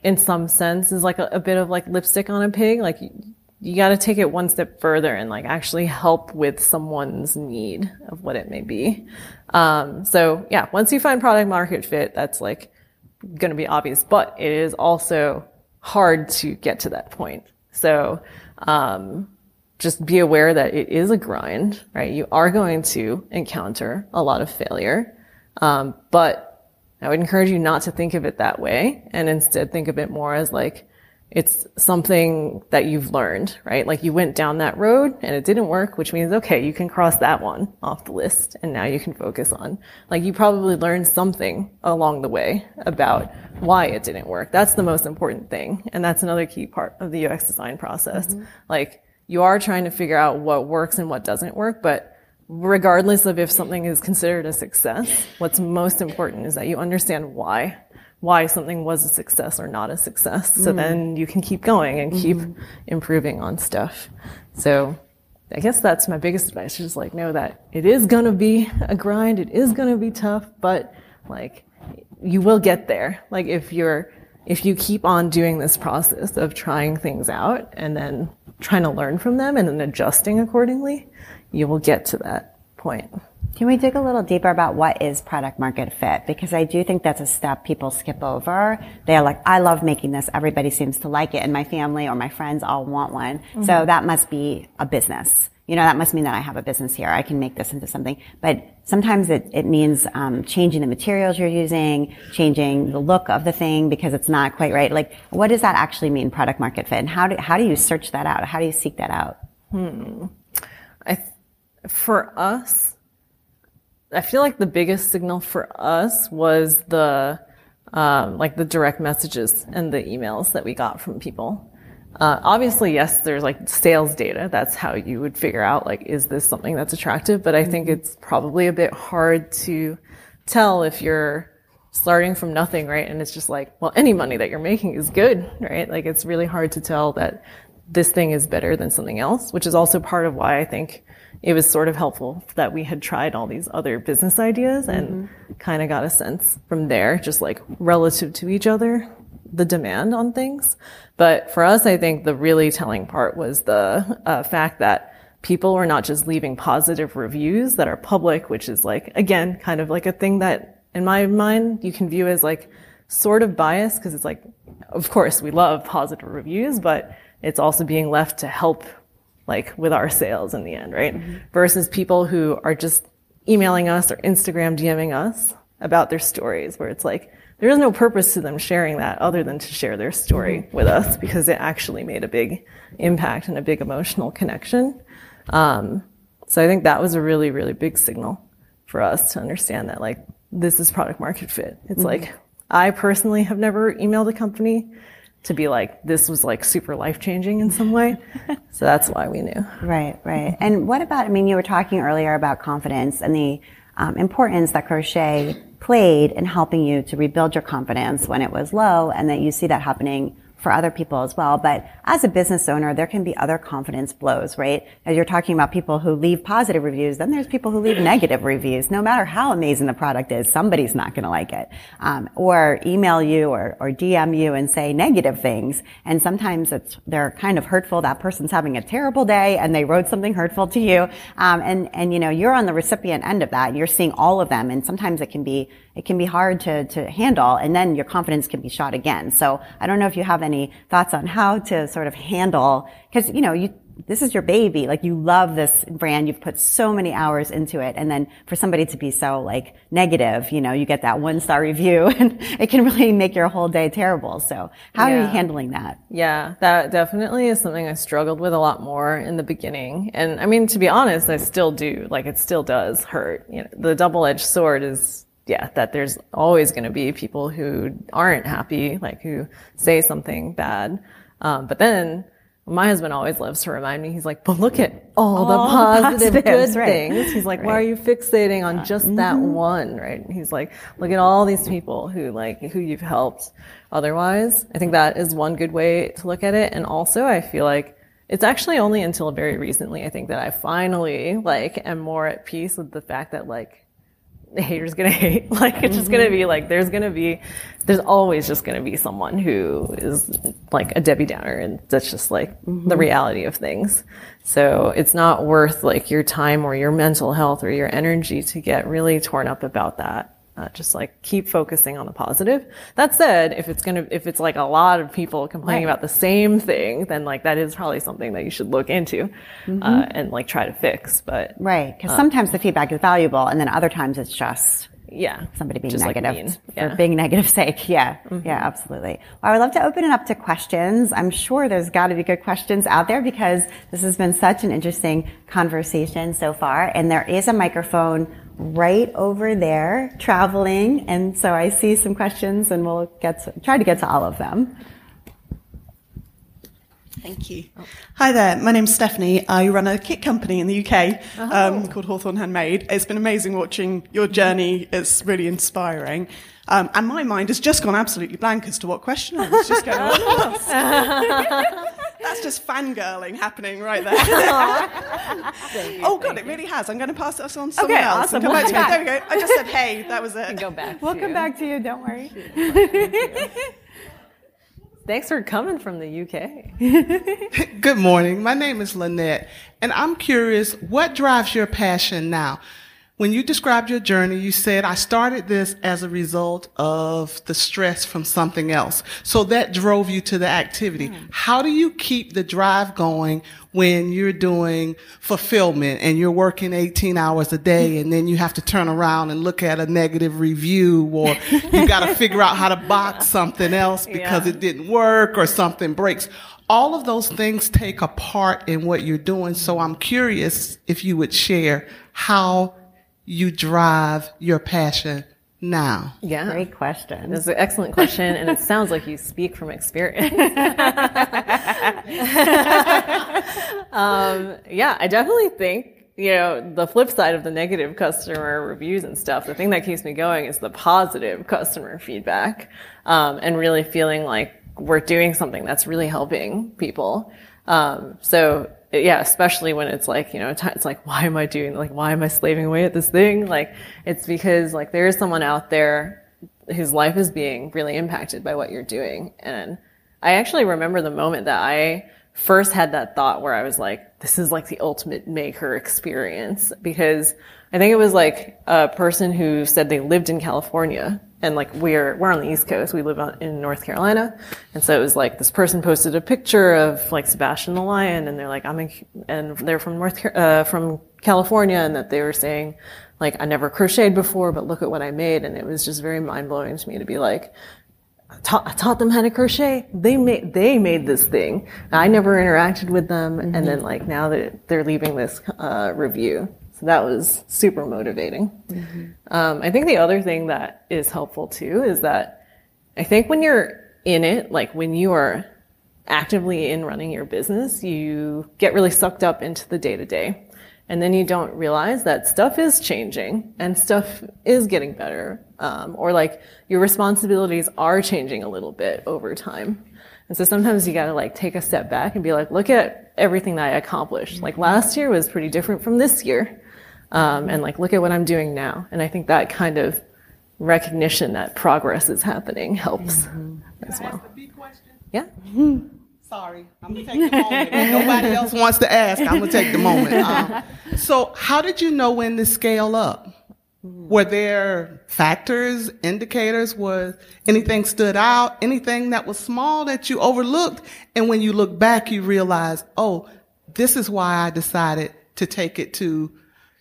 in some sense is like a, a bit of like lipstick on a pig. Like you got to take it one step further and like actually help with someone's need of what it may be. Um, so yeah, once you find product market fit, that's like going to be obvious, but it is also hard to get to that point. So, um, just be aware that it is a grind, right? You are going to encounter a lot of failure. Um, but I would encourage you not to think of it that way and instead think of it more as like, it's something that you've learned, right? Like you went down that road and it didn't work, which means, okay, you can cross that one off the list and now you can focus on, like you probably learned something along the way about why it didn't work. That's the most important thing. And that's another key part of the UX design process. Mm-hmm. Like you are trying to figure out what works and what doesn't work, but regardless of if something is considered a success, what's most important is that you understand why why something was a success or not a success. So mm. then you can keep going and keep mm-hmm. improving on stuff. So I guess that's my biggest advice. Just like know that it is going to be a grind. It is going to be tough, but like you will get there. Like if you're, if you keep on doing this process of trying things out and then trying to learn from them and then adjusting accordingly, you will get to that point. Can we dig a little deeper about what is product market fit? Because I do think that's a step people skip over. They're like, I love making this. Everybody seems to like it. And my family or my friends all want one. Mm-hmm. So that must be a business. You know, that must mean that I have a business here. I can make this into something. But sometimes it, it means um, changing the materials you're using, changing the look of the thing because it's not quite right. Like, what does that actually mean, product market fit? And how do, how do you search that out? How do you seek that out? Hmm. I, for us, I feel like the biggest signal for us was the um, like the direct messages and the emails that we got from people. Uh, obviously, yes, there's like sales data. That's how you would figure out like is this something that's attractive. But I think mm-hmm. it's probably a bit hard to tell if you're starting from nothing, right? And it's just like, well, any money that you're making is good, right? Like it's really hard to tell that this thing is better than something else, which is also part of why I think it was sort of helpful that we had tried all these other business ideas and mm-hmm. kind of got a sense from there, just like relative to each other, the demand on things. But for us, I think the really telling part was the uh, fact that people were not just leaving positive reviews that are public, which is like, again, kind of like a thing that in my mind you can view as like sort of biased because it's like, of course, we love positive reviews, but it's also being left to help like with our sales in the end, right? Mm-hmm. Versus people who are just emailing us or Instagram DMing us about their stories where it's like, there is no purpose to them sharing that other than to share their story mm-hmm. with us because it actually made a big impact and a big emotional connection. Um, so I think that was a really, really big signal for us to understand that like this is product market fit. It's mm-hmm. like I personally have never emailed a company to be like this was like super life changing in some way. [laughs] so that's why we knew. Right, right. And what about? I mean, you were talking earlier about confidence and the um, importance that crochet played in helping you to rebuild your confidence when it was low and that you see that happening for other people as well. But as a business owner, there can be other confidence blows, right? As you're talking about people who leave positive reviews, then there's people who leave negative reviews. No matter how amazing the product is, somebody's not going to like it. Um, or email you or, or DM you and say negative things. And sometimes it's, they're kind of hurtful. That person's having a terrible day and they wrote something hurtful to you. Um, and, and, you know, you're on the recipient end of that and you're seeing all of them. And sometimes it can be, it can be hard to, to handle and then your confidence can be shot again. So I don't know if you have any thoughts on how to sort of handle, because, you know, you, this is your baby. Like you love this brand. You've put so many hours into it. And then for somebody to be so like negative, you know, you get that one star [laughs] review and it can really make your whole day terrible. So how yeah. are you handling that? Yeah, that definitely is something I struggled with a lot more in the beginning. And I mean, to be honest, I still do. Like it still does hurt. You know, the double edged sword is yeah, that there's always going to be people who aren't happy, like who say something bad. Um, but then my husband always loves to remind me, he's like, but look at all, all the positive good right. things. He's like, right. why are you fixating on just mm-hmm. that one? Right. He's like, look at all these people who like, who you've helped otherwise. I think that is one good way to look at it. And also I feel like it's actually only until very recently, I think that I finally like am more at peace with the fact that like hater's gonna [laughs] hate. Like it's just gonna be like there's gonna be there's always just gonna be someone who is like a Debbie Downer and that's just like mm-hmm. the reality of things. So it's not worth like your time or your mental health or your energy to get really torn up about that. Uh, just like keep focusing on the positive. That said, if it's gonna, if it's like a lot of people complaining right. about the same thing, then like that is probably something that you should look into mm-hmm. uh, and like try to fix. But right, because uh, sometimes the feedback is valuable, and then other times it's just yeah somebody being negative like yeah. for being [laughs] negative sake. Yeah, mm-hmm. yeah, absolutely. Well, I would love to open it up to questions. I'm sure there's got to be good questions out there because this has been such an interesting conversation so far, and there is a microphone right over there traveling. And so I see some questions and we'll get to, try to get to all of them. Thank you. Hi there, my name's Stephanie. I run a kit company in the UK oh. um, called Hawthorn Handmade. It's been amazing watching your journey. It's really inspiring. Um, and my mind has just gone absolutely blank as to what question I was just going [laughs] to ask. [laughs] That's just fangirling happening right there. [laughs] oh god, it really has. I'm going to pass this on to someone okay, else. Awesome. Come back back. There we go. I just said hey. That was it. go back. We'll come back to you. Don't worry. [laughs] Thanks for coming from the UK. [laughs] Good morning. My name is Lynette, and I'm curious what drives your passion now? When you described your journey, you said, I started this as a result of the stress from something else. So that drove you to the activity. Mm. How do you keep the drive going when you're doing fulfillment and you're working 18 hours a day and then you have to turn around and look at a negative review or you [laughs] got to figure out how to box something else because yeah. it didn't work or something breaks all of those things take a part in what you're doing. So I'm curious if you would share how you drive your passion now? Yeah. Great question. That's an excellent question, and it sounds like you speak from experience. [laughs] um, yeah, I definitely think, you know, the flip side of the negative customer reviews and stuff, the thing that keeps me going is the positive customer feedback um, and really feeling like we're doing something that's really helping people. Um, so yeah, especially when it's like, you know, it's like, why am I doing, like, why am I slaving away at this thing? Like, it's because, like, there is someone out there whose life is being really impacted by what you're doing. And I actually remember the moment that I first had that thought where I was like, this is like the ultimate maker experience because I think it was like a person who said they lived in California and like we're we're on the East Coast. We live on, in North Carolina, and so it was like this person posted a picture of like Sebastian the lion, and they're like, I'm in, and they're from North uh, from California, and that they were saying like I never crocheted before, but look at what I made, and it was just very mind blowing to me to be like. I taught, I taught them how to crochet. They made they made this thing. I never interacted with them, mm-hmm. and then like now that they're leaving this uh, review, that was super motivating. Mm-hmm. Um, I think the other thing that is helpful too is that I think when you're in it, like when you are actively in running your business, you get really sucked up into the day to day. And then you don't realize that stuff is changing and stuff is getting better. Um, or like your responsibilities are changing a little bit over time. And so sometimes you gotta like take a step back and be like, look at everything that I accomplished. Like last year was pretty different from this year. Um, and like look at what I'm doing now. And I think that kind of recognition that progress is happening helps mm-hmm. as well. Yeah. [laughs] Sorry, I'm gonna take the moment. nobody else wants to ask, I'm gonna take the moment. Um, [laughs] so, how did you know when to scale up? Were there factors, indicators? Was anything stood out? Anything that was small that you overlooked? And when you look back, you realize, oh, this is why I decided to take it to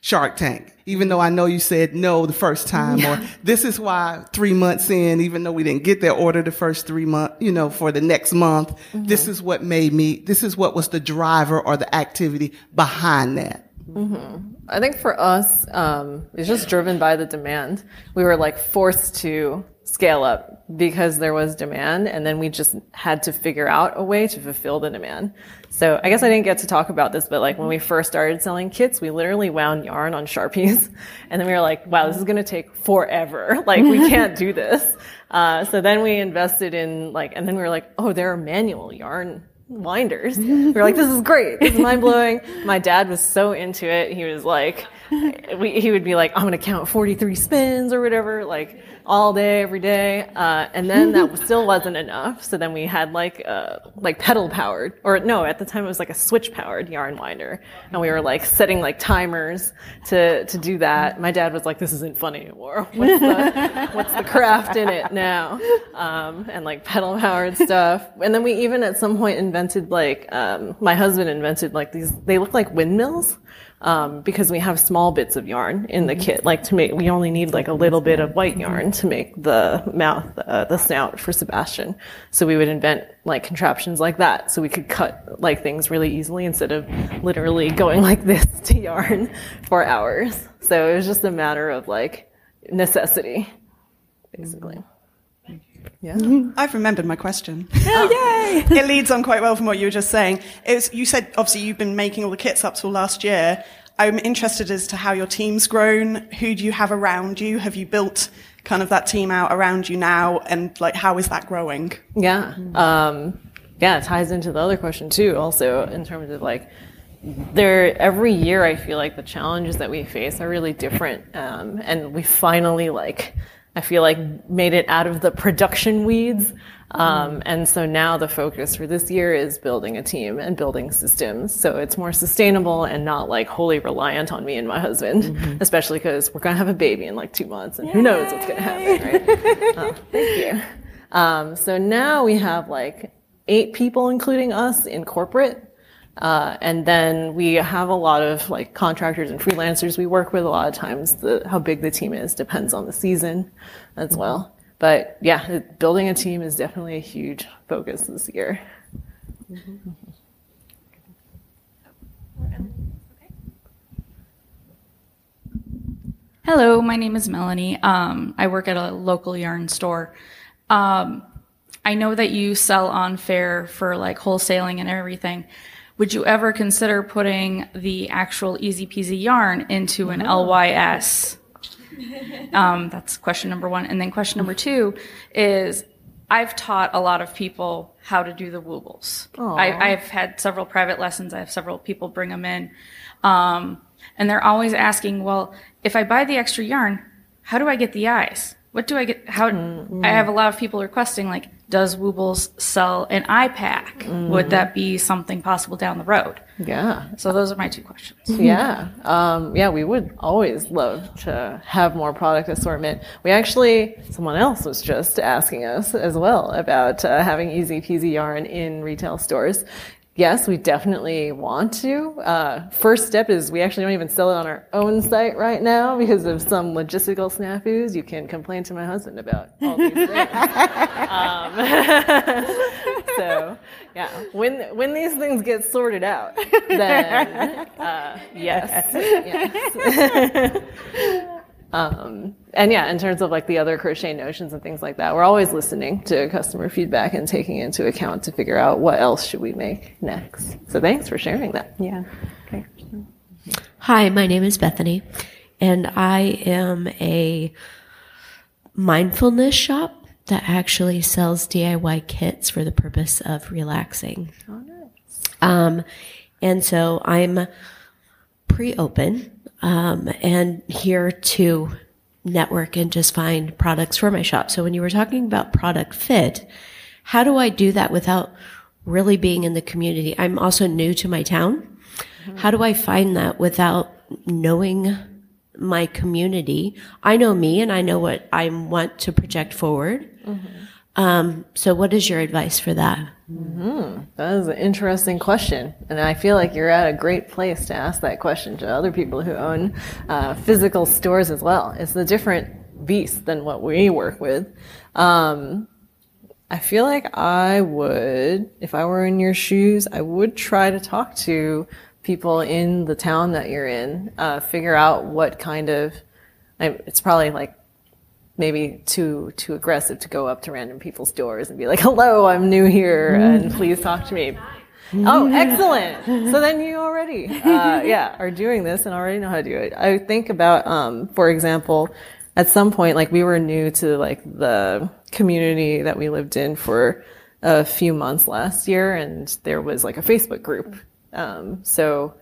Shark Tank, even though I know you said no the first time, yeah. or this is why three months in, even though we didn't get their order the first three months, you know, for the next month, mm-hmm. this is what made me, this is what was the driver or the activity behind that. Mm-hmm. I think for us, um, it's just driven by the demand. We were like forced to scale up because there was demand, and then we just had to figure out a way to fulfill the demand. So I guess I didn't get to talk about this, but like when we first started selling kits, we literally wound yarn on Sharpies, [laughs] and then we were like, "Wow, this is going to take forever. [laughs] Like we can't do this." [laughs] Uh, so then we invested in like, and then we were like, "Oh, there are manual yarn winders. we were like, this is great. This is mind blowing. My dad was so into it. He was like, we, he would be like, I'm going to count 43 spins or whatever, like all day, every day. Uh, and then that still wasn't enough. So then we had like, uh, like pedal powered, or no, at the time it was like a switch powered yarn winder. And we were like setting like timers to, to do that. My dad was like, this isn't fun anymore. [laughs] What's the, what's the craft in it now? Um, and like pedal powered stuff. And then we even at some point invented like, um, my husband invented like these, they look like windmills um, because we have small bits of yarn in the kit. Like to make, we only need like a little bit of white yarn to make the mouth, uh, the snout for Sebastian. So we would invent like contraptions like that, so we could cut like things really easily instead of literally going [laughs] like this to yarn for hours. So it was just a matter of like necessity, basically. Yeah. [laughs] I've remembered my question. Oh, yay! [laughs] it leads on quite well from what you were just saying. Was, you said, obviously, you've been making all the kits up till last year. I'm interested as to how your team's grown. Who do you have around you? Have you built kind of that team out around you now? And like, how is that growing? Yeah. Um, yeah, it ties into the other question too, also in terms of like, there every year I feel like the challenges that we face are really different, um, and we finally like I feel like made it out of the production weeds. Um, and so now the focus for this year is building a team and building systems. So it's more sustainable and not like wholly reliant on me and my husband, mm-hmm. especially because we're going to have a baby in like two months and Yay! who knows what's going to happen, right? oh, thank you. Um, so now we have like eight people, including us in corporate. Uh, and then we have a lot of like contractors and freelancers we work with. A lot of times, the, how big the team is depends on the season as well. But yeah, building a team is definitely a huge focus this year. Hello, my name is Melanie. Um, I work at a local yarn store. Um, I know that you sell on Faire for like wholesaling and everything. Would you ever consider putting the actual easy peasy yarn into an oh. LYS? Um, that's question number one. And then question number two is I've taught a lot of people how to do the woobles. I, have had several private lessons. I have several people bring them in. Um, and they're always asking, well, if I buy the extra yarn, how do I get the eyes? What do I get? How mm-hmm. I have a lot of people requesting, like, does Woobles sell an eye pack? Mm. Would that be something possible down the road? Yeah. So those are my two questions. [laughs] Yeah. Um, yeah, we would always love to have more product assortment. We actually, someone else was just asking us as well about uh, having easy peasy yarn in retail stores. Yes, we definitely want to. Uh, first step is we actually don't even sell it on our own site right now because of some logistical snafus. You can complain to my husband about all these things. [laughs] um, [laughs] so, yeah, when when these things get sorted out, then uh, yes, yes. [laughs] Um, and yeah, in terms of like the other crochet notions and things like that, we're always listening to customer feedback and taking into account to figure out what else should we make next. So thanks for sharing that. Yeah. Okay. Hi, my name is Bethany, and I am a mindfulness shop that actually sells DIY kits for the purpose of relaxing. Oh, nice. Um, and so I'm pre-open um, and here to network and just find products for my shop. So when you were talking about product fit, how do I do that without really being in the community? I'm also new to my town. Mm-hmm. How do I find that without knowing my community? I know me and I know what I want to project forward. Mm-hmm. Um, so what is your advice for that? Mm-hmm. That is an interesting question. And I feel like you're at a great place to ask that question to other people who own uh, physical stores as well. It's a different beast than what we work with. Um, I feel like I would, if I were in your shoes, I would try to talk to people in the town that you're in, uh, figure out what kind of, it's probably like maybe too too aggressive to go up to random people's doors and be like, "Hello, I'm new here, and please talk to me." oh, excellent! So then you already, uh, [laughs] yeah, are doing this and already know how to do it. I think about, um, for example, at some point, like we were new to like the community that we lived in for a few months last year, and there was like a Facebook group. Um, so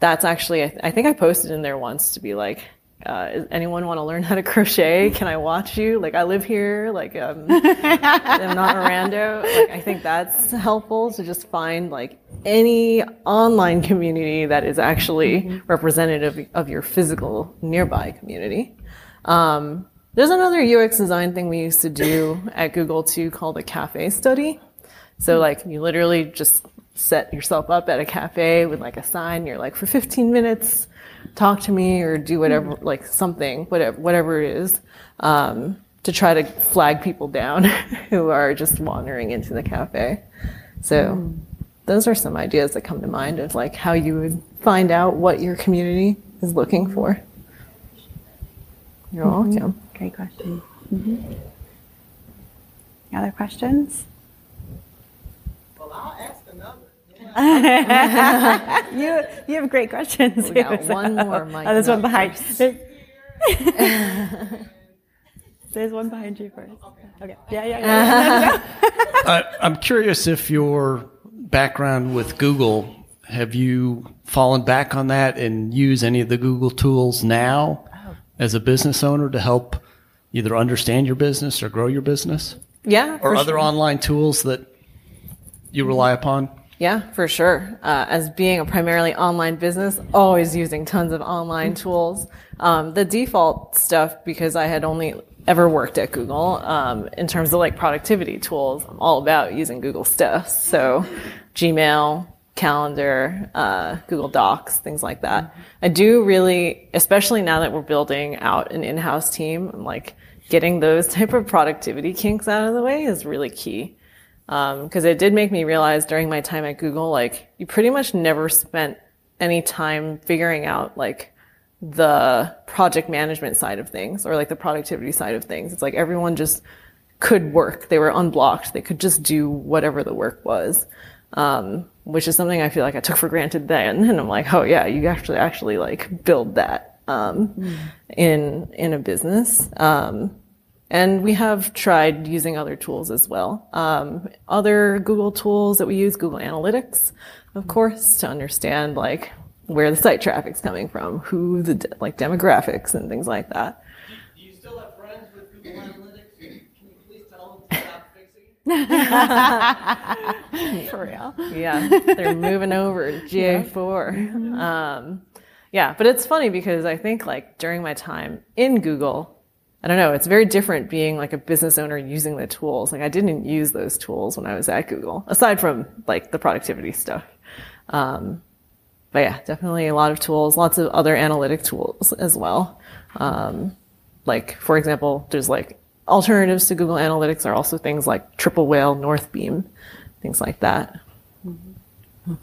that's actually, I, th- I think I posted in there once to be like, uh, anyone want to learn how to crochet? Can I watch you? Like I live here, like um, I'm not a rando. Like I think that's helpful to just find like any online community that is actually mm-hmm. representative of your physical nearby community. Um, there's another UX design thing we used to do at Google too called a cafe study. So like you literally just set yourself up at a cafe with like a sign. You're like for 15 minutes talk to me or do whatever, mm. like something, whatever, whatever it is, um, to try to flag people down [laughs] who are just wandering into the cafe. So mm. those are some ideas that come to mind of like how you would find out what your community is looking for. You're mm-hmm. welcome. Great question. Mm-hmm. Other questions? Well, I'll ask another. [laughs] you you have great questions. We got [laughs] one more. Mike oh, there's one behind. There's, [laughs] there's, one behind you first. Okay. Yeah, yeah. yeah. uh, I'm curious if your background with Google have you fallen back on that and use any of the Google tools now oh. as a business owner to help either understand your business or grow your business? Yeah. Or other sure. online tools that you rely upon? Yeah, for sure. Uh, as being a primarily online business, always using tons of online mm-hmm. tools. Um, the default stuff, because I had only ever worked at Google, um, in terms of like productivity tools, I'm all about using Google stuff. So Gmail, Calendar, uh, Google Docs, things like that. Mm-hmm. I do really, especially now that we're building out an in-house team, I'm like getting those type of productivity kinks out of the way is really key because um, it did make me realize during my time at Google, like you pretty much never spent any time figuring out like the project management side of things or like the productivity side of things. It's like everyone just could work. They were unblocked. They could just do whatever the work was. Um, which is something I feel like I took for granted then. And I'm like, oh yeah, you actually actually like build that um, mm. in in a business. Um, and we have tried using other tools as well. Um, other Google tools that we use, Google Analytics, of course, to understand like where the site traffic's coming from, who the de- like demographics and things like that. Do you still have friends with Google Analytics? Can you please tell them to [laughs] stop fixing it? [laughs] For real? Yeah, they're moving over to [laughs] GA4. Um, yeah, but it's funny because I think like during my time in Google, I don't know, it's very different being like a business owner using the tools. Like I didn't use those tools when I was at Google, aside from like the productivity stuff. Um, but yeah, definitely a lot of tools, lots of other analytic tools as well. Um, like for example, there's like alternatives to Google Analytics are also things like Triple Whale, Northbeam, things like that. Mm-hmm.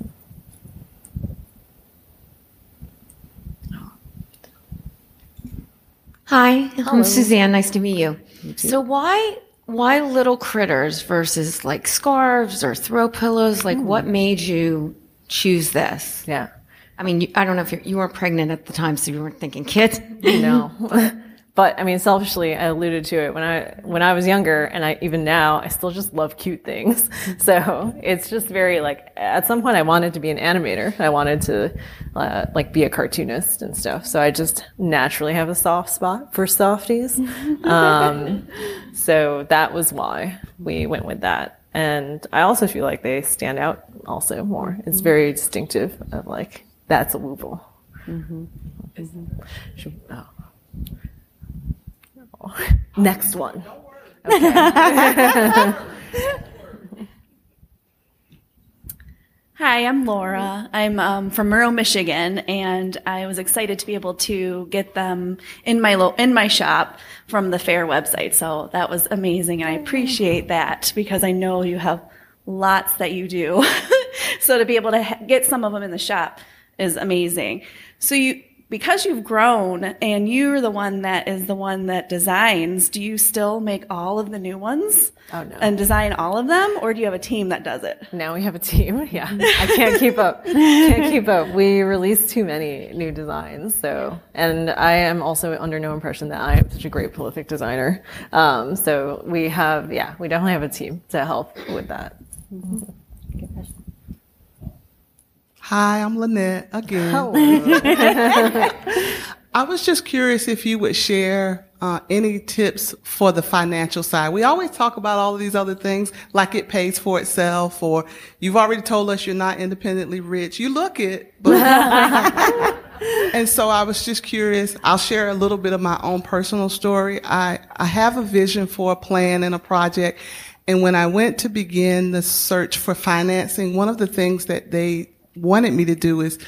Hi, Hello. I'm Suzanne. Nice to meet you. So why why little critters versus like scarves or throw pillows? Like, mm. what made you choose this? Yeah. I mean, you, I don't know if you're, you weren't pregnant at the time, so you weren't thinking kids. No. [laughs] but I mean, selfishly, I alluded to it when I when I was younger, and I even now I still just love cute things. [laughs] So it's just very like at some point I wanted to be an animator. I wanted to uh, like be a cartoonist and stuff. So I just naturally have a soft spot for softies. [laughs] um, so that was why we went with that. And I also feel like they stand out also more. It's very distinctive of like that's a Wooble. Mm-hmm. Should, oh. [laughs] Next one. Okay. [laughs] Hi, I'm Laura. I'm um, from Monroe, Michigan, and I was excited to be able to get them in my lo- in my shop from the Faire website. So that was amazing, and I appreciate that because I know you have lots that you do. [laughs] so to be able to ha- get some of them in the shop is amazing. So you because you've grown and you're the one that is the one that designs, do you still make all of the new ones? Oh, no. And design all of them? Or do you have a team that does it? Now we have a team. [laughs] Yeah. I can't keep up. Can't keep up. We release too many new designs. So, and I am also under no impression that I am such a great prolific designer. Um, so we have, yeah, we definitely have a team to help with that. Hi, I'm Lynette again. [laughs] I was just curious if you would share uh, any tips for the financial side. We always talk about all of these other things, like it pays for itself, or you've already told us you're not independently rich. You look it, but [laughs] and so I was just curious. I'll share a little bit of my own personal story. I I have a vision for a plan and a project. And when I went to begin the search for financing, one of the things that they wanted me to do is,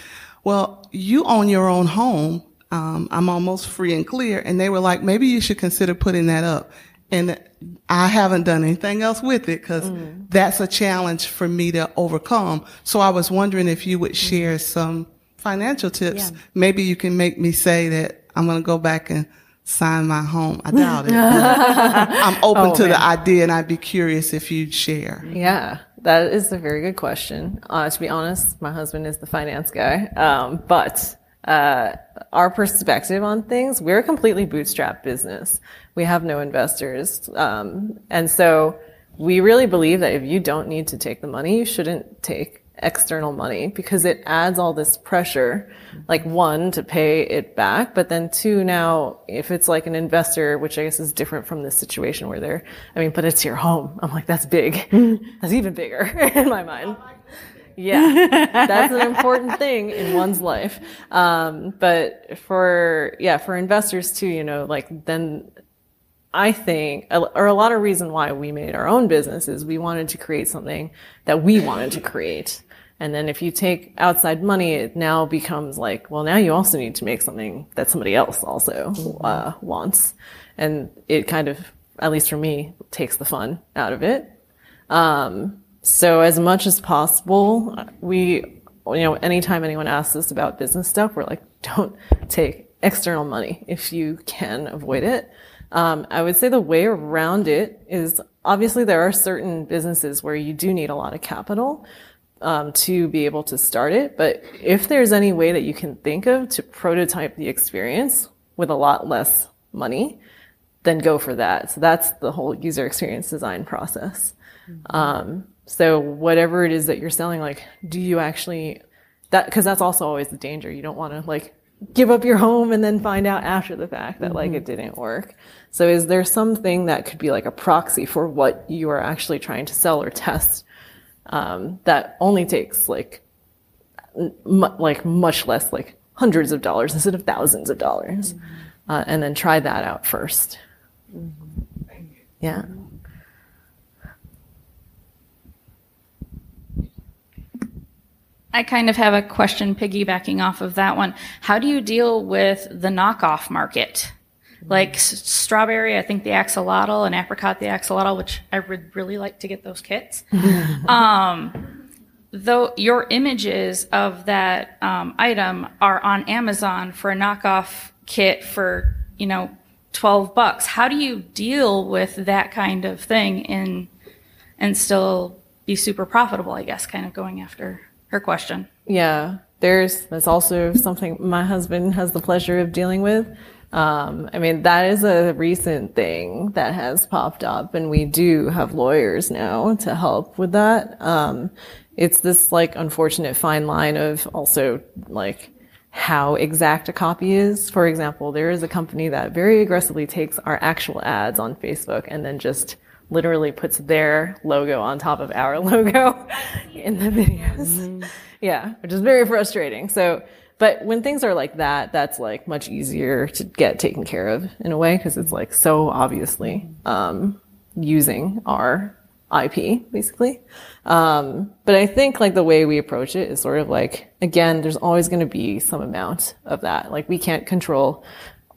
well, you own your own home. Um, I'm almost free and clear. And they were like, maybe you should consider putting that up. And I haven't done anything else with it because mm. that's a challenge for me to overcome. So I was wondering if you would share some financial tips. Yeah. Maybe you can make me say that I'm going to go back and sign my home. I doubt it. [laughs] I'm open oh, to man. the idea and I'd be curious if you'd share. Yeah. That is a very good question. Uh, to be honest, my husband is the finance guy. Um, but uh, our perspective on things, we're a completely bootstrap business. We have no investors. Um, and so we really believe that if you don't need to take the money, you shouldn't take external money because it adds all this pressure. Like one, to pay it back, but then two, now if it's like an investor, which I guess is different from this situation where they're, I mean, but it's your home. I'm like, that's big. [laughs] that's even bigger [laughs] in my mind. Yeah, that's an important thing in one's life. Um, but for, yeah, for investors too, you know, like then I think, or a lot of reason why we made our own business is we wanted to create something that we wanted to create. And then if you take outside money, it now becomes like, well, now you also need to make something that somebody else also uh, wants. And it kind of, at least for me, takes the fun out of it. Um, so as much as possible, we, you know, anytime anyone asks us about business stuff, we're like, [laughs] don't take external money if you can avoid it. Um, I would say the way around it is obviously there are certain businesses where you do need a lot of capital um, to be able to start it. But if there's any way that you can think of to prototype the experience with a lot less money, then go for that. So that's the whole user experience design process. Mm-hmm. Um, so whatever it is that you're selling, like, do you actually that because that's also always the danger. You don't want to like give up your home and then find out after the fact that mm-hmm. like it didn't work. So is there something that could be like a proxy for what you are actually trying to sell or test um, that only takes like m- like much less like hundreds of dollars instead of thousands of dollars mm-hmm. uh, and then try that out 1st mm-hmm. yeah I kind of have a question piggybacking off of that one. How do you deal with the knockoff market? Like strawberry, I think the axolotl, and apricot, the axolotl, which I would really like to get those kits. [laughs] um, though your images of that um, item are on Amazon for a knockoff kit for you know twelve bucks. How do you deal with that kind of thing and and still be super profitable? I guess, kind of going after her question. Yeah there's that's also something my husband has the pleasure of dealing with. Um, I mean, that is a recent thing that has popped up, and we do have lawyers now to help with that. Um, it's this like unfortunate fine line of also like how exact a copy is. For example, there is a company that very aggressively takes our actual ads on Facebook and then just literally puts their logo on top of our [laughs] logo in the videos. Mm-hmm. Yeah, which is very frustrating. So, but when things are like that, that's like much easier to get taken care of in a way because it's like so obviously um, using our IP, basically. Um, but I think like the way we approach it is sort of like, again, there's always going to be some amount of that. Like we can't control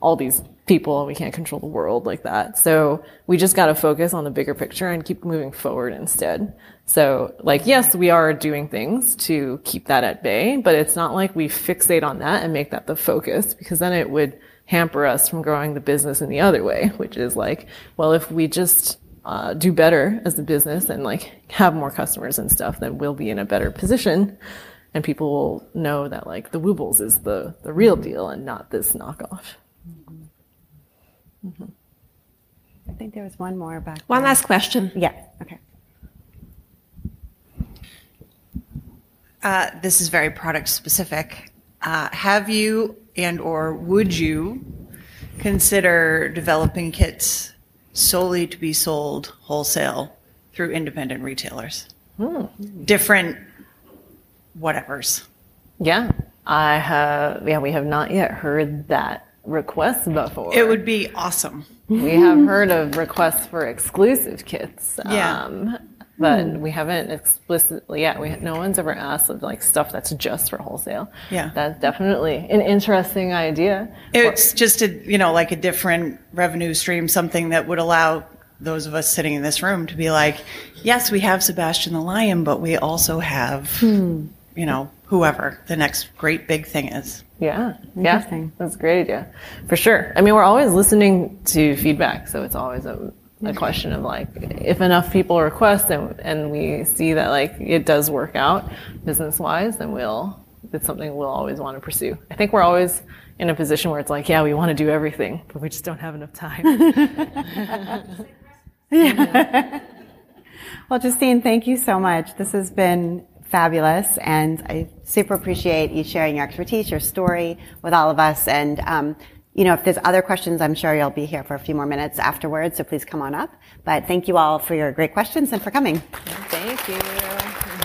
all these people. We can't control the world like that. So we just got to focus on the bigger picture and keep moving forward instead. So like, yes, we are doing things to keep that at bay, but it's not like we fixate on that and make that the focus because then it would hamper us from growing the business in the other way, which is like, well, if we just uh, do better as a business and like have more customers and stuff, then we'll be in a better position. And people will know that like the Woobles is the, the real deal and not this knockoff. Mm-hmm. I think there was one more back. One there. last question. Yeah. Okay. Uh, this is very product specific. Uh, have you and or would you consider developing kits solely to be sold wholesale through independent retailers. Hmm. Different whatevers. Yeah, I have. Yeah, we have not yet heard that request before. It would be awesome. We have heard of requests for exclusive kits. Yeah. Um, but we haven't explicitly yet. We no one's ever asked of like stuff that's just for wholesale. Yeah, that's definitely an interesting idea. It's just a you know like a different revenue stream, something that would allow those of us sitting in this room to be like, yes, we have Sebastian the Lion, but we also have hmm. you know whoever the next great big thing is. Yeah, yeah, that's a great. Idea for sure. I mean, we're always listening to feedback, so it's always a a question of like if enough people request and, and we see that like it does work out business wise then we'll it's something we'll always want to pursue. I think we're always in a position where it's like yeah we want to do everything but we just don't have enough time. [laughs] [laughs] Yeah. well justine thank you so much. This has been fabulous and i super appreciate you sharing your expertise your story with all of us and um, you know, if there's other questions, I'm sure you'll be here for a few more minutes afterwards, so please come on up. But thank you all for your great questions and for coming. Thank you.